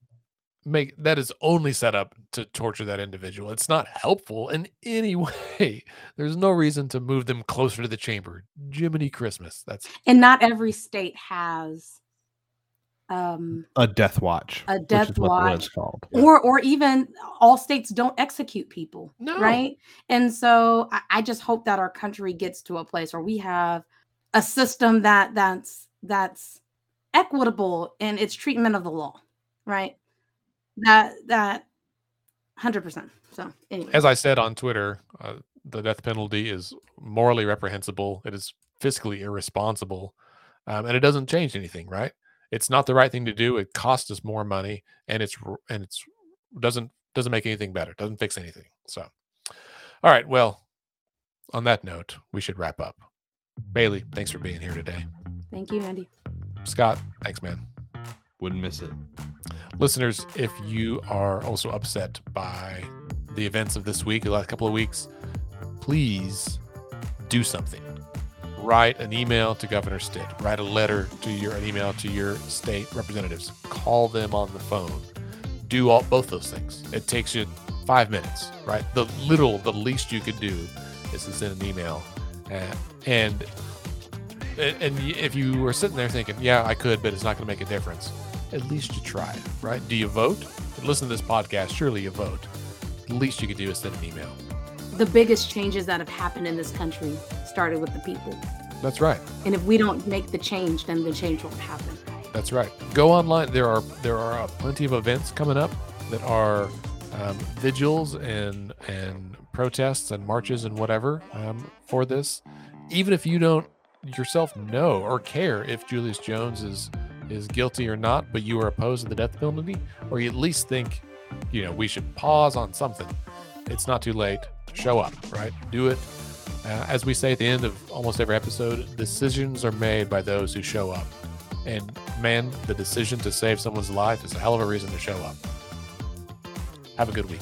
make that is only set up to torture that individual. It's not helpful in any way. There's no reason to move them closer to the chamber. Jiminy Christmas. That's and not every state has um, a death watch. A death watch, called, yeah. or or even all states don't execute people, no. right? And so I, I just hope that our country gets to a place where we have a system that that's that's equitable in its treatment of the law, right? That that hundred percent. So, anyway. as I said on Twitter, uh, the death penalty is morally reprehensible. It is fiscally irresponsible, um, and it doesn't change anything, right? It's not the right thing to do. It costs us more money, and it's and it's doesn't doesn't make anything better. Doesn't fix anything. So, all right. Well, on that note, we should wrap up. Bailey, thanks for being here today. Thank you, Andy. Scott, thanks, man. Wouldn't miss it. Listeners, if you are also upset by the events of this week, the last couple of weeks, please do something. Write an email to Governor Stitt. Write a letter to your an email to your state representatives. Call them on the phone. Do all both those things. It takes you five minutes, right? The little, the least you could do is to send an email, uh, and and if you were sitting there thinking, yeah, I could, but it's not going to make a difference, at least you try, right? Do you vote? Listen to this podcast. Surely you vote. The least you could do is send an email. The biggest changes that have happened in this country started with the people. That's right. And if we don't make the change, then the change won't happen. That's right. Go online. There are there are uh, plenty of events coming up that are um, vigils and and protests and marches and whatever um, for this. Even if you don't yourself know or care if Julius Jones is is guilty or not, but you are opposed to the death penalty, or you at least think, you know, we should pause on something. It's not too late. Show up, right? Do it. Uh, as we say at the end of almost every episode, decisions are made by those who show up. And man, the decision to save someone's life is a hell of a reason to show up. Have a good week.